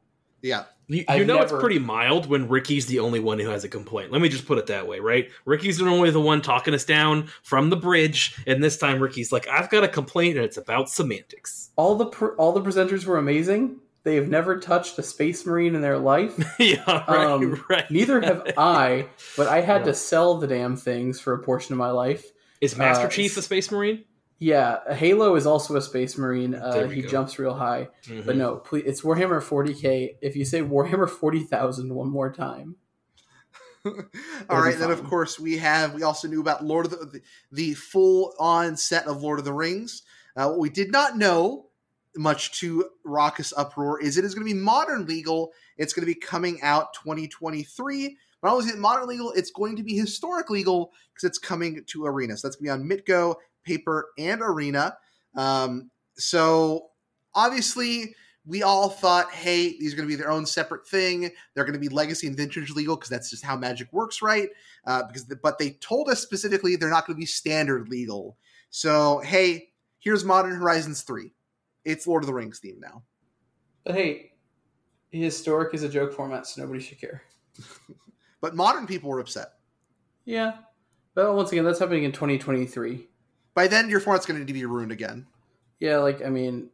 Yeah. You, you know never- it's pretty mild when Ricky's the only one who has a complaint. Let me just put it that way, right? Ricky's the only the one talking us down from the bridge, and this time Ricky's like, "I've got a complaint, and it's about semantics." All the pr- all the presenters were amazing. They have never touched a space marine in their life. yeah, right, Um, right. Neither have I, but I had Yeah. to sell the damn things for a portion of my life. Is Master uh, Chief a space marine? Yeah, Halo is also a space marine. Uh, he go. jumps real high. Mhm. But no, please, it's Warhammer 40k. If you say Warhammer 40,000 one more time, All right, then of course we have. We also knew about Lord of the the, the full on set of Lord of the Rings. Uh, what we did not know, much to raucous uproar, is it is going to be modern legal. It's going to be coming out 2023. Not only is it modern legal, it's going to be historic legal because it's coming to Arena. So that's going to be on Mitgo, Paper, and Arena. Um, so obviously, we all thought, hey, these are going to be their own separate thing. They're going to be legacy and vintage legal because that's just how Magic works, right? Uh, because, but they told us specifically they're not going to be standard legal. So hey, here's Modern Horizons three. It's Lord of the Rings theme now. but hey, historic is a joke format, so nobody should care. But modern people were upset. Yeah, but once again, that's happening in 2023. By then, your format's going to be ruined again. Yeah, like I mean,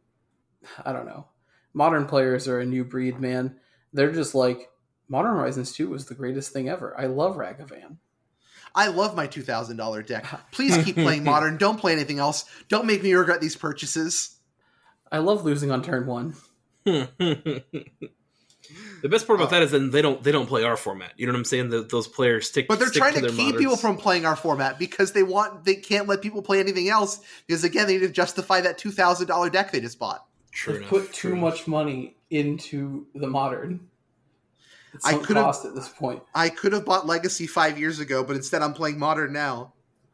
I don't know. Modern players are a new breed, man. They're just like Modern Horizons 2 was the greatest thing ever. I love Ragavan. I love my two thousand dollar deck. Please keep playing modern. Don't play anything else. Don't make me regret these purchases. I love losing on turn one. the best part about that is then they don't they don't play our format. You know what I'm saying? The, those players stick. But they're stick trying to, their keep moderns. people from playing our format because they want they can't let people play anything else because again they need to justify that two thousand dollar deck they just bought. True They've enough, put true too enough. much money into the modern. I could've- cost at this point. I could have bought Legacy five years ago, but instead I'm playing Modern now.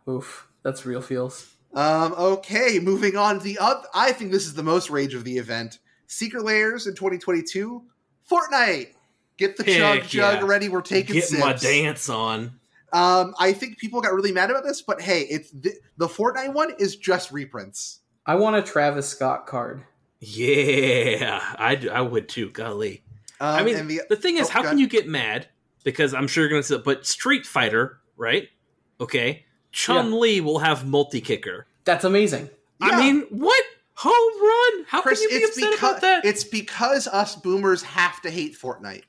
Oof, that's real feels. Um, okay, moving on. The up, I think this is the most rage of the event. Secret Lairs in 2022. Fortnite. Get the chug Heck jug yeah. ready. We're taking Get my dance on. Um, I think people got really mad about this, but hey, it's the, the Fortnite one is just reprints. I want a Travis Scott card. Yeah, I, I would too. Golly. Um, I mean, and the, the thing is, oh, how go can you get mad? Because I'm sure you're going to say, but Street Fighter, right? Okay. Chun Li will have multi kicker. That's amazing. Yeah. I mean, what? Home run! How Chris, can you be it's upset because about that? it's because us boomers have to hate Fortnite.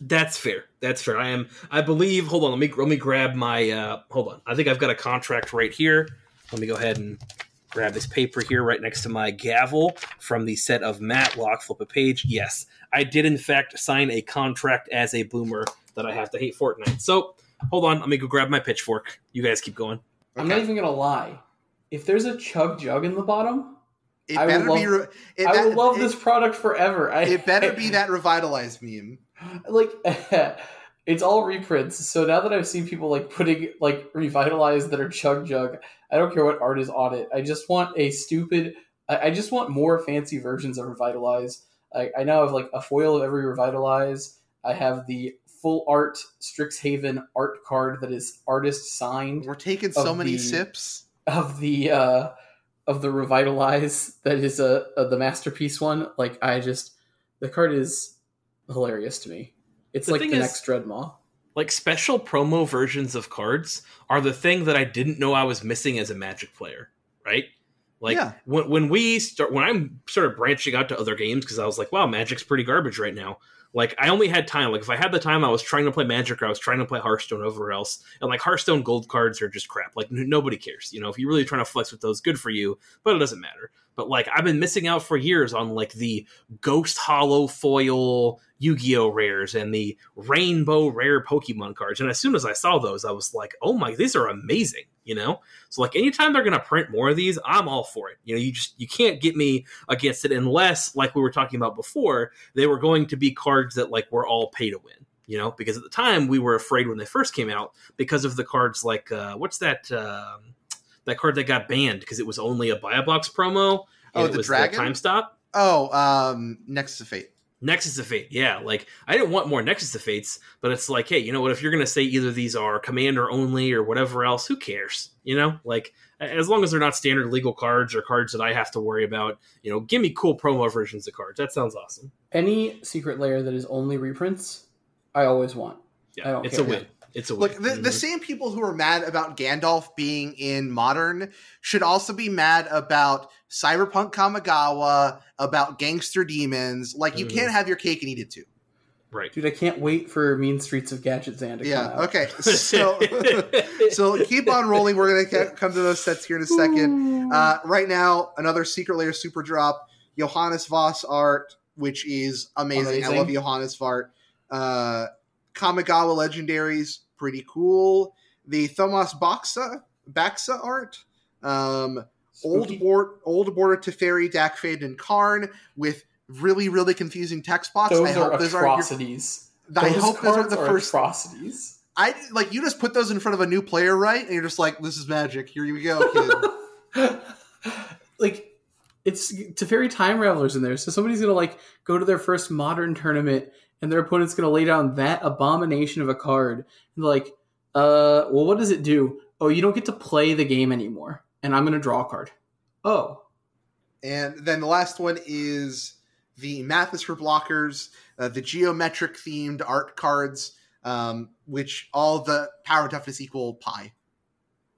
That's fair. That's fair. I am. I believe. Hold on. Let me let me grab my. uh Hold on. I think I've got a contract right here. Let me go ahead and grab this paper here right next to my gavel from the set of Matlock. Flip a page. Yes, I did in fact sign a contract as a boomer that I have to hate Fortnite. So hold on. Let me go grab my pitchfork. You guys keep going. I'm not even gonna lie. If there's a chug jug in the bottom, It I would better be. love- Re- it, I that- will love it- this product forever. I, It better be that revitalized meme. like it's all reprints. So now that I've seen people like putting like revitalized that are chug jug, I don't care what art is on it. I just want a stupid. I, I just want more fancy versions of revitalize. I, I now have like a foil of every revitalize. I have the full art Strixhaven art card that is artist signed We're taking so many the- sips. of the uh of the revitalize that is a, a the masterpiece one. Like I just the card is hilarious to me. It's The like the is- next Dreadmaw. Like special promo versions of cards are the thing that I didn't know I was missing as a Magic player. Right. Like Yeah. when when we start when I'm sort of branching out to other games because I was like, wow, Magic's pretty garbage right now. Like I only had time. Like if I had the time, I was trying to play Magic or I was trying to play Hearthstone over else. And like Hearthstone gold cards are just crap. Like n- nobody cares. You know, if you're really trying to flex with those, good for you. But it doesn't matter. But like I've been missing out for years on like the Ghost Hollow foil Yu-Gi-Oh rares and the Rainbow rare Pokemon cards. And as soon as I saw those, I was like, oh my, these are amazing. You know, so like anytime they're gonna print more of these, I'm all for it. You know, you just you can't get me against it unless, like we were talking about before, they were going to be cards that like were all pay to win. You know, because at the time we were afraid when they first came out because of the cards like uh, what's that um, that card that got banned because it was only a buy a box promo. Oh, and it the was dragon? time stop. Oh, um, Nexus of Fate. Nexus of Fate, yeah. Like I didn't want more Nexus of Fates, but it's like, hey, you know what? If you're gonna say either these are commander only or whatever else, who cares? You know, like as long as they're not standard legal cards or cards that I have to worry about, you know, give me cool promo versions of cards. That sounds awesome. Any secret lair that is only reprints, I always want. I Yeah, don't it's care. a win. It's a win. Look, the, the Mhm. same people who are mad about Gandalf being in modern should also be mad about Cyberpunk Kamigawa, about Gangster Demons. Like, you Mhm. can't have your cake and eat it too. right. Dude, I can't wait for Mean Streets of Gadgetzan to come Yeah. out. Okay. So, so keep on rolling. We're gonna come to those sets here in a second. Uh, right now, another Secret Layer Super Drop, Johannes Voss art, which is amazing. I love Johannes art. Uh, Kamigawa Legendaries, pretty cool. The Thomas Baxa Baxa art, um, old board, old border Teferi, Dack Fayden, and Karn with really really confusing text box. Those I are hope those aren't. Your, atrocities. I hope those aren't the are first. atrocities. I like you just put those in front of a new player, right? And you're just like, "This is magic. Here you go, kid." like it's Teferi time ravelers in there, so somebody's gonna like go to their first modern tournament, and their opponent's gonna lay down that abomination of a card, and like, uh, well, what does it do? Oh, you don't get to play the game anymore, and I'm gonna draw a card. Oh, And then the last one is the Math is for Blockers, uh, the geometric themed art cards, um, which all the power toughness equal pi.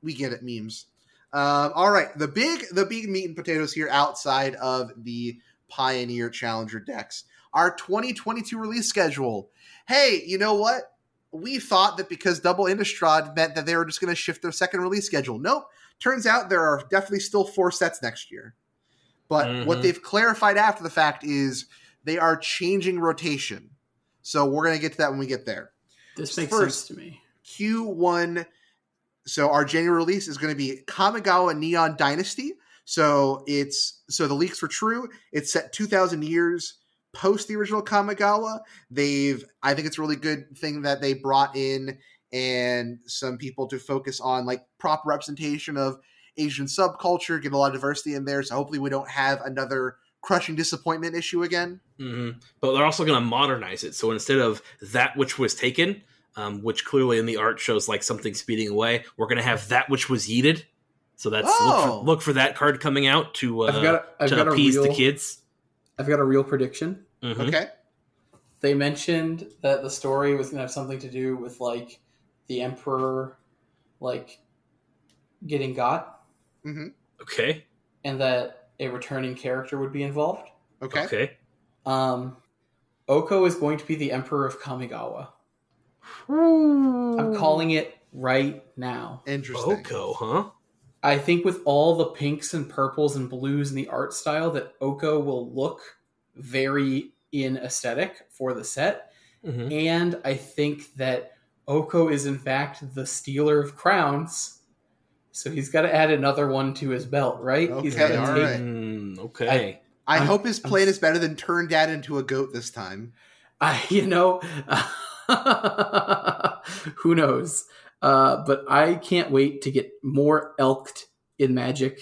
We get it, memes. Um, all right, the big the big meat and potatoes here outside of the Pioneer Challenger decks. Our 2022 release schedule. Hey, you know what? We thought that because Double Innistrad meant that they were just going to shift their second release schedule. Nope. Turns out there are definitely still four sets next year. But what Mhm. they've clarified after the fact is they are changing rotation. So we're going to get to that when we get there. this makes First- sense to me. Q1. So our January release is going to be Kamigawa Neon Dynasty. So it's so the leaks were true. It's set 2,000 years post the original Kamigawa. They've I think it's a really good thing that they brought in and some people to focus on like proper representation of Asian subculture, get a lot of diversity in there. So hopefully we don't have another crushing disappointment issue again. hmm But they're also going to modernize it. So instead of that which was taken, um, which clearly in the art shows like something speeding away, we're going to have that which was yeeted. So that's look, Oh. for, look for that card coming out to uh, I've got I've to got a appease real the kids. I've got a real prediction. Mhm. Okay. They mentioned that the story was going to have something to do with like the emperor, like getting got, hmm Okay. and that a returning character would be involved. Okay. Okay. Um, Oko is going to be the Emperor of Kamigawa. I'm calling it right now. Interesting. Oko, huh? I think with all the pinks and purples and blues and the art style that Oko will look very in aesthetic for the set. Mhm. And I think that Oko is in fact the stealer of crowns. So he's got to add another one to his belt, right? he's Okay, got all to right. Mm, okay. I I'm- hope his I'm plan is better than turn dad into a goat this time. I, you know, who knows? Uh, but I can't wait to get more elked in Magic.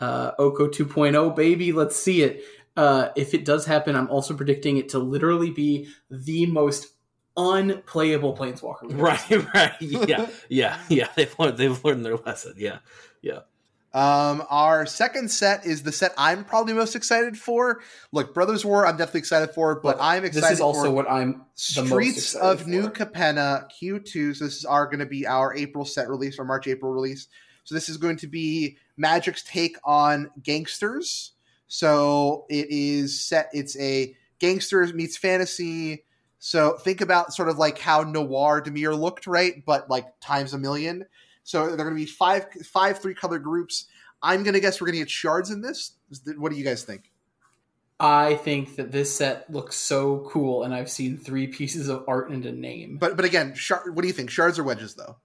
Uh, Oko 2.0, baby, let's see it. Uh, if it does happen, I'm also predicting it to literally be the most unplayable Planeswalker. Right, right. Yeah, yeah, yeah. They've learned, they've learned their lesson. Yeah, yeah. Um, our second set is the set I'm probably most excited for. Look, Brothers War, I'm definitely excited for, but I'm excited This is also what I'm the Streets of for. New Capenna Q2. So this is our going to be our April set release or March April release. So this is going to be Magic's take on gangsters. So it is set. It's a gangsters meets fantasy. So think about sort of like how Noir Dimir looked, right? But like times a million. So they're going to be five five three color groups. I'm going to guess we're going to get shards in this. What do you guys think? I think that this set looks so cool, and I've seen three pieces of art and a name. But but again, shard, what do you think? Shards or wedges though?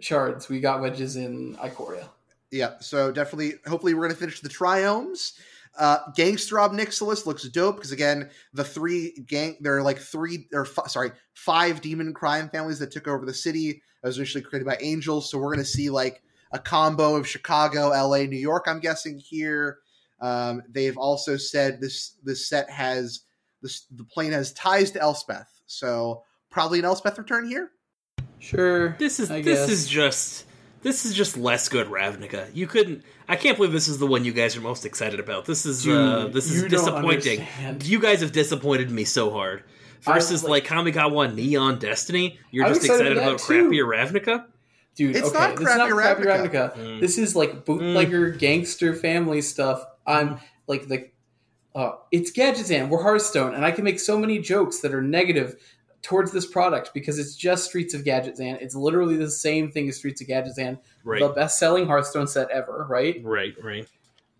Shards, we got wedges in Ikoria. Yeah, so definitely, hopefully, we're going to finish the triomes. Uh, Gangster Ob Nixilis looks dope because again, the three gang, there are like three or fi- sorry, five demon crime families that took over the city. That was initially created by angels, so we're going to see like a combo of Chicago, L.A., New York. I'm guessing here. Um, they've also said this this set has this the plane has ties to Elspeth, so probably an Elspeth return here. Sure. This is I this guess. is just this is just less good Ravnica. You couldn't. I can't believe this is the one you guys are most excited about. This is uh, this is don't disappointing. You guys have disappointed me so hard. Versus I- like Kamigawa Neon Dynasty, you're I'm just excited excited, about that, too. crappier Ravnica. Dude, It's okay, not this is not crappy crappy Ravnica. Ravnica. Mm. This is like bootlegger gangster family stuff. I'm like the uh, it's Gadgetzan. We're Hearthstone, and I can make so many jokes that are negative towards this product because it's just Streets of Gadgetzan. It's literally the same thing as Streets of Gadgetzan, Right, the best-selling Hearthstone set ever, right? right, right.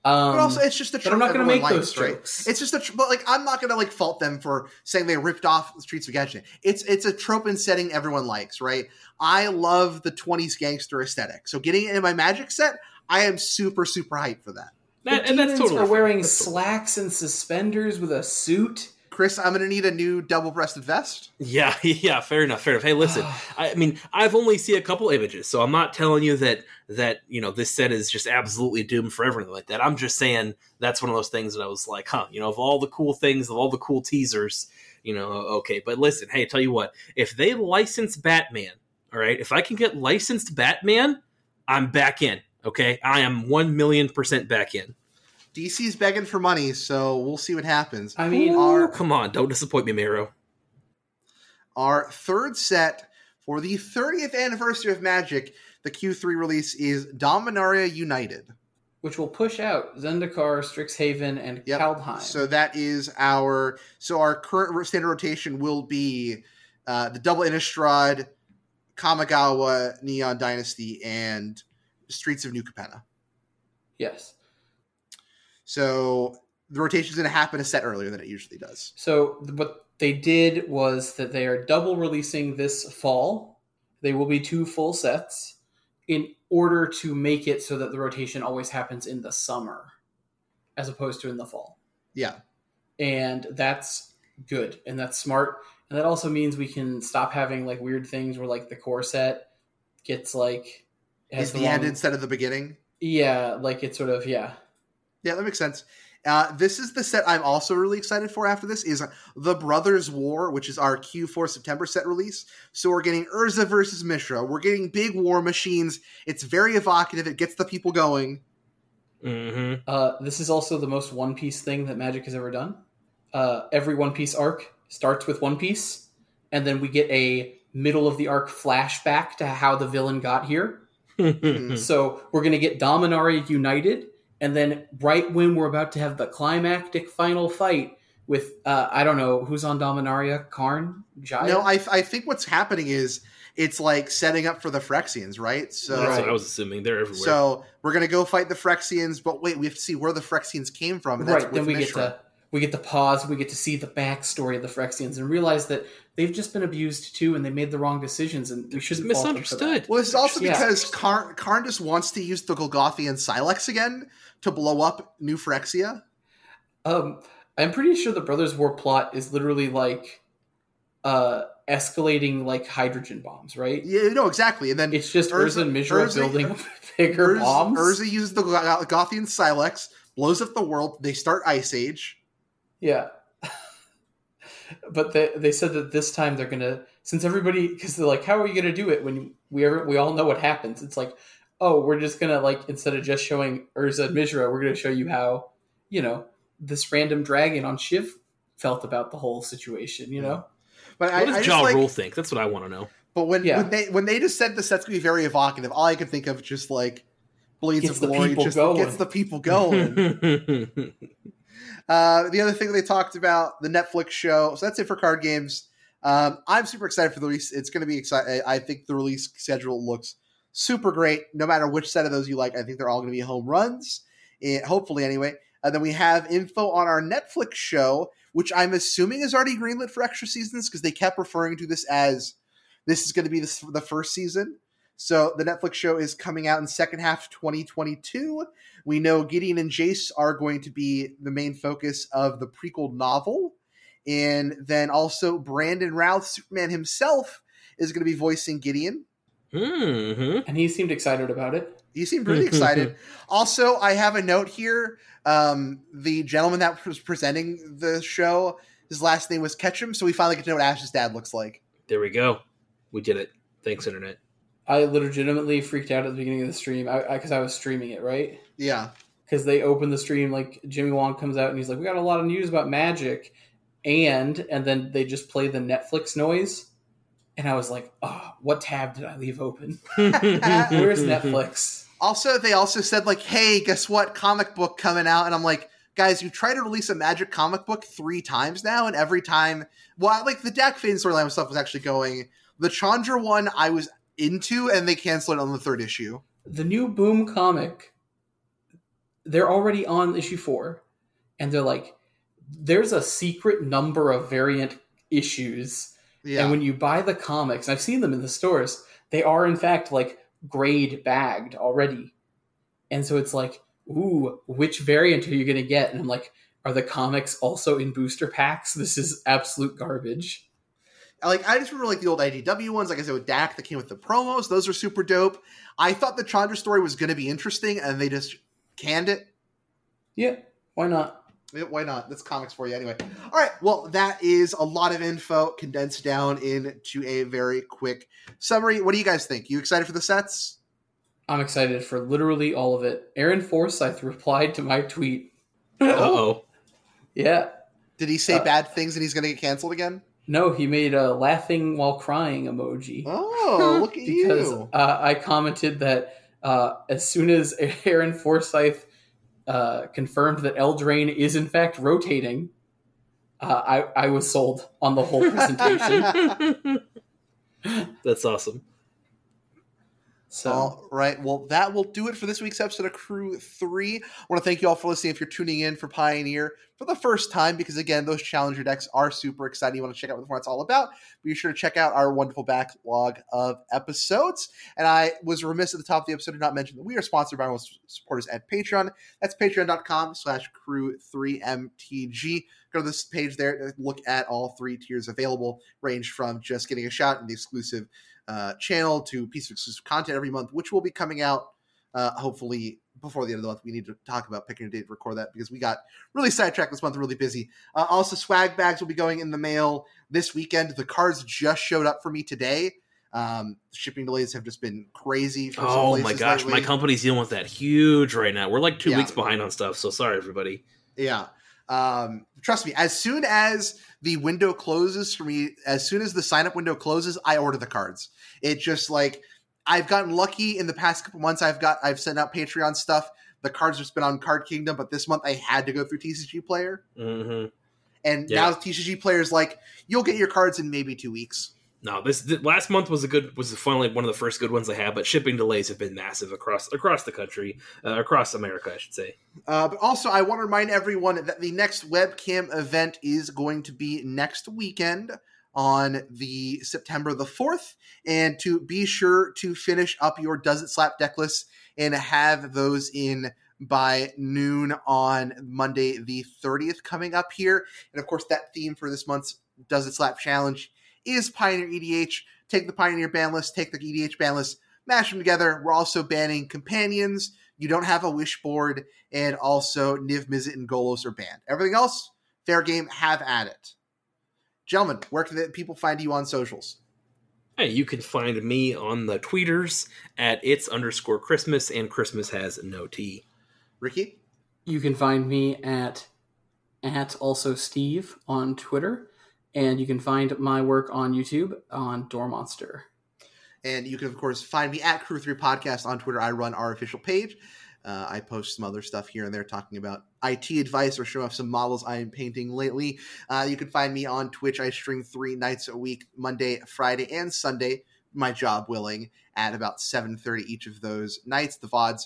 Um, But also, it's just a but trope I'm not going to everyone make likes, those right? jokes. It's just a, tr- but like I'm not gonna like fault them for saying they ripped off the Streets of Gadget. It's it's a trope and setting everyone likes, right? I love the 20s gangster aesthetic, so getting it in my Magic set, I am super super hyped for that. That, the and that's demons totally are wearing That's totally- slacks and suspenders with a suit. Chris, I'm gonna need a new double-breasted vest. Yeah, yeah, fair enough, fair enough. Hey, listen, I mean, I've only seen a couple images, so I'm not telling you that that you know this set is just absolutely doomed for everything like that. I'm just saying that's one of those things that I was like, huh, you know, of all the cool things, of all the cool teasers, you know, okay. But listen, hey, tell you what, if they license Batman, all right, if I can get licensed Batman, I'm back in. Okay, I am one million percent back in. DC's begging for money, so we'll see what happens. I mean, Ooh, our- come on, don't disappoint me, Miro. Our third set for the 30th anniversary of Magic, the Q3 release is Dominaria United. which will push out Zendikar, Strixhaven, and Yep. Kaldheim. So that is our so our current standard rotation will be uh, the double Innistrad, Kamigawa, Neon Dynasty, and Streets of New Capenna. yes. So the rotation is going to happen a set earlier than it usually does. So what they did was that they are double releasing this fall. They will be two full sets in order to make it so that the rotation always happens in the summer as opposed to in the fall. Yeah, And that's good and that's smart. And that also means we can stop having like weird things where like the core set gets like has is the wrong- end instead of the beginning. Yeah, like it's sort of yeah. Yeah, that makes sense. Uh, this is the set I'm also really excited for after this is The Brothers War, which is our Q4 September set release. So we're getting Urza versus Mishra. We're getting big war machines. It's very evocative. It gets the people going. Mm-hmm. Uh, this is also the most One Piece thing that Magic has ever done. Uh, every One Piece arc starts with One Piece, and then we get a middle of the arc flashback to how the villain got here. So we're going to get Dominaria United and then right when we're about to have the climactic final fight with uh, I don't know who's on Dominaria, Karn, Jaya. No, I, I think what's happening is it's like setting up for the Phyrexians, right? So That's Right. what I was assuming. They're everywhere. so we're gonna go fight the Phyrexians, but wait, we have to see where the Phyrexians came from. And that's right then we Mishra. get to we get to pause we get to see the backstory of the Phyrexians and realize that they've just been abused too and they made the wrong decisions and we They're shouldn't fault them for that. misunderstood. Well, it's also Yeah. because Karn, Karn just wants to use the Golgothian Sylex again to blow up New Phyrexia. um i'm pretty sure the brothers war plot is literally like uh escalating like hydrogen bombs right Yeah, no, exactly. And then it's just Urza- urza and mishra Urza- building bigger Urza, bombs Urza uses the Golgothian Sylex, blows up the world. They start Ice Age. Yeah. but they they said that this time they're gonna since everybody because they're like, how are you gonna do it when we ever, we all know what happens? It's like, oh, we're just gonna like instead of just showing Urza and Mishra, we're gonna show you how you know this random dragon on Shiv felt about the whole situation. You know, mm. But I, what I does just Ja like, Rule think? That's what I want to know. but when, Yeah. when they when they just said the set's gonna be very evocative, all I could think of just like Blades Gets of Glory just going. gets the people going. Uh, the other thing they talked about the Netflix show. So that's it for card games. Um, I'm super excited for the release. It's going to be exciting. I think the release schedule looks super great. No matter which set of those you like, I think they're all going to be home runs. eh, hopefully, anyway. And then we have info on our Netflix show, which I'm assuming is already greenlit for extra seasons because they kept referring to this as this is going to be the, the first season. So the Netflix show is coming out in second half 2022. We know Gideon and Jace are going to be the main focus of the prequel novel. And then also Brandon Routh, Superman himself, is going to be voicing Gideon. hmm and he seemed excited about it. He seemed pretty excited. Also, I have a note here. Um, the gentleman that was presenting the show, his last name was Ketchum, so we finally get to know what Ash's dad looks like. There we go. We did it. Thanks, internet. I legitimately freaked out at the beginning of the stream because I, 'cause I was streaming it right. Yeah. because they open the stream like Jimmy Wong comes out and he's like, "We got a lot of news about Magic," and and then they just play the Netflix noise, and I was like, "Oh, what tab did I leave open? Where's Netflix?" Also, they also said like, "Hey, guess what? Comic book coming out," and I'm like, "Guys, you tried to release a Magic comic book three times now, and every time, well, like the Dack Fayden storyline stuff was actually going. The Chandra one, I was into, and they cancel it on the third issue. The new Boom comic, they're already on issue four, and they're like, "There's a secret number of variant issues." Yeah, And when you buy the comics, I've seen them in the stores, they are in fact like grade bagged already. And so it's like, ooh, which variant are you going to get? And I'm like, are the comics also in booster packs? This is absolute garbage. Like I just remember like the old IDW ones, like I said with Dack that came with the promos. Those are super dope. I thought the Chandra story was going to be interesting, and they just canned it. Yeah, why not? Yeah, Why not? That's comics for you anyway. All right. Well, that is a lot of info condensed down into a very quick summary. What do you guys think? You excited for the sets? I'm excited for literally all of it. Aaron Forsythe replied to my tweet. Uh oh. Yeah. Did he say Uh, bad things and he's going to get canceled again? No, he made a laughing while crying emoji. Oh, look at because you. uh, I commented that uh, as soon as Aaron Forsythe uh, confirmed that Eldraine is in fact rotating, uh, I, I was sold on the whole presentation. That's awesome. So All right. Well, that will do it for this week's episode of Crew 3. I want to thank you all for listening. If you're tuning in for Pioneer for the first time, because again, those Challenger decks are super exciting. You want to check out what it's all about, be sure to check out our wonderful backlog of episodes. And I was remiss at the top of the episode to not mention that we are sponsored by our supporters at Patreon. That's patreon.com slash crew3mtg. Go to this page there to look at all three tiers available, range from just getting a shot in the exclusive uh, channel to piece of exclusive content every month, which will be coming out uh, hopefully before the end of the month. We need to talk about picking a date to record that because we got really sidetracked this month, really busy. Uh, also, swag bags will be going in the mail this weekend. The cards just showed up for me today. Um, shipping delays have just been crazy. Oh my gosh, lately. my company's dealing with that huge right now. We're like two Yeah. weeks behind on stuff, so sorry everybody. Yeah. Um, trust me, as soon as the window closes for me, as soon as the sign up window closes, I order the cards. It just like I've gotten lucky in the past couple months. I've got I've sent out Patreon stuff the cards have been on Card Kingdom, but this month I had to go through TCG Player. hmm And Yeah. now TCG Player is like, you'll get your cards in maybe two weeks. No, this th- last month was a good was finally one of the first good ones I had, but shipping delays have been massive across across the country, uh, across America, I should say. Uh, but also, I want to remind everyone that the next webcam event is going to be next weekend on the September the 4th. And to be sure to finish up your Does It Slap deck list and have those in by noon on Monday the 30th coming up here. And of course, that theme for this month's Does It Slap challenge is Pioneer EDH. Take the Pioneer ban list, take the EDH ban list, mash them together. We're also banning companions. You don't have a wish board, and also Niv Mizzet and Golos are banned. Everything else, fair game, have at it. Gentlemen, where can the people find you on socials? Hey, you can find me on the tweeters at it's underscore Christmas, and Christmas has no T. Ricky? You can find me at at also Steve on Twitter, and you can find my work on YouTube on Door Monster. And you can, of course, find me at Crew3 Podcast on Twitter. I run our official page. Uh, I post some other stuff here and there talking about IT advice or show off some models I am painting lately. Uh, you can find me on Twitch. I stream three nights a week, Monday, Friday, and Sunday, my job willing, at about 7.30 each of those nights. The VODs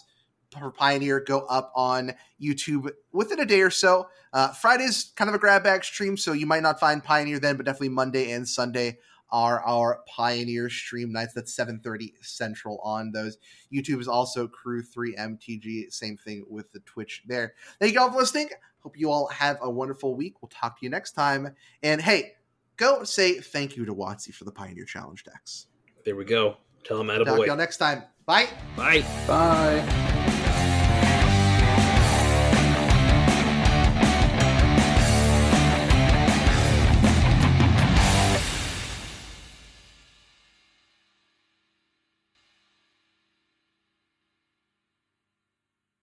for Pioneer go up on YouTube within a day or so. Uh, Friday's kind of a grab bag stream, so you might not find Pioneer then, but definitely Monday and Sunday are our Pioneer stream nights. That's 7:30 Central on those. YouTube is also Crew 3 MTG. Same thing with the Twitch there. Thank you all for listening. Hope you all have a wonderful week. We'll talk to you next time. And hey, go say thank you to WotC for the Pioneer Challenge decks. There we go. Tell him out of Talk to y'all next time. Bye. Bye. Bye.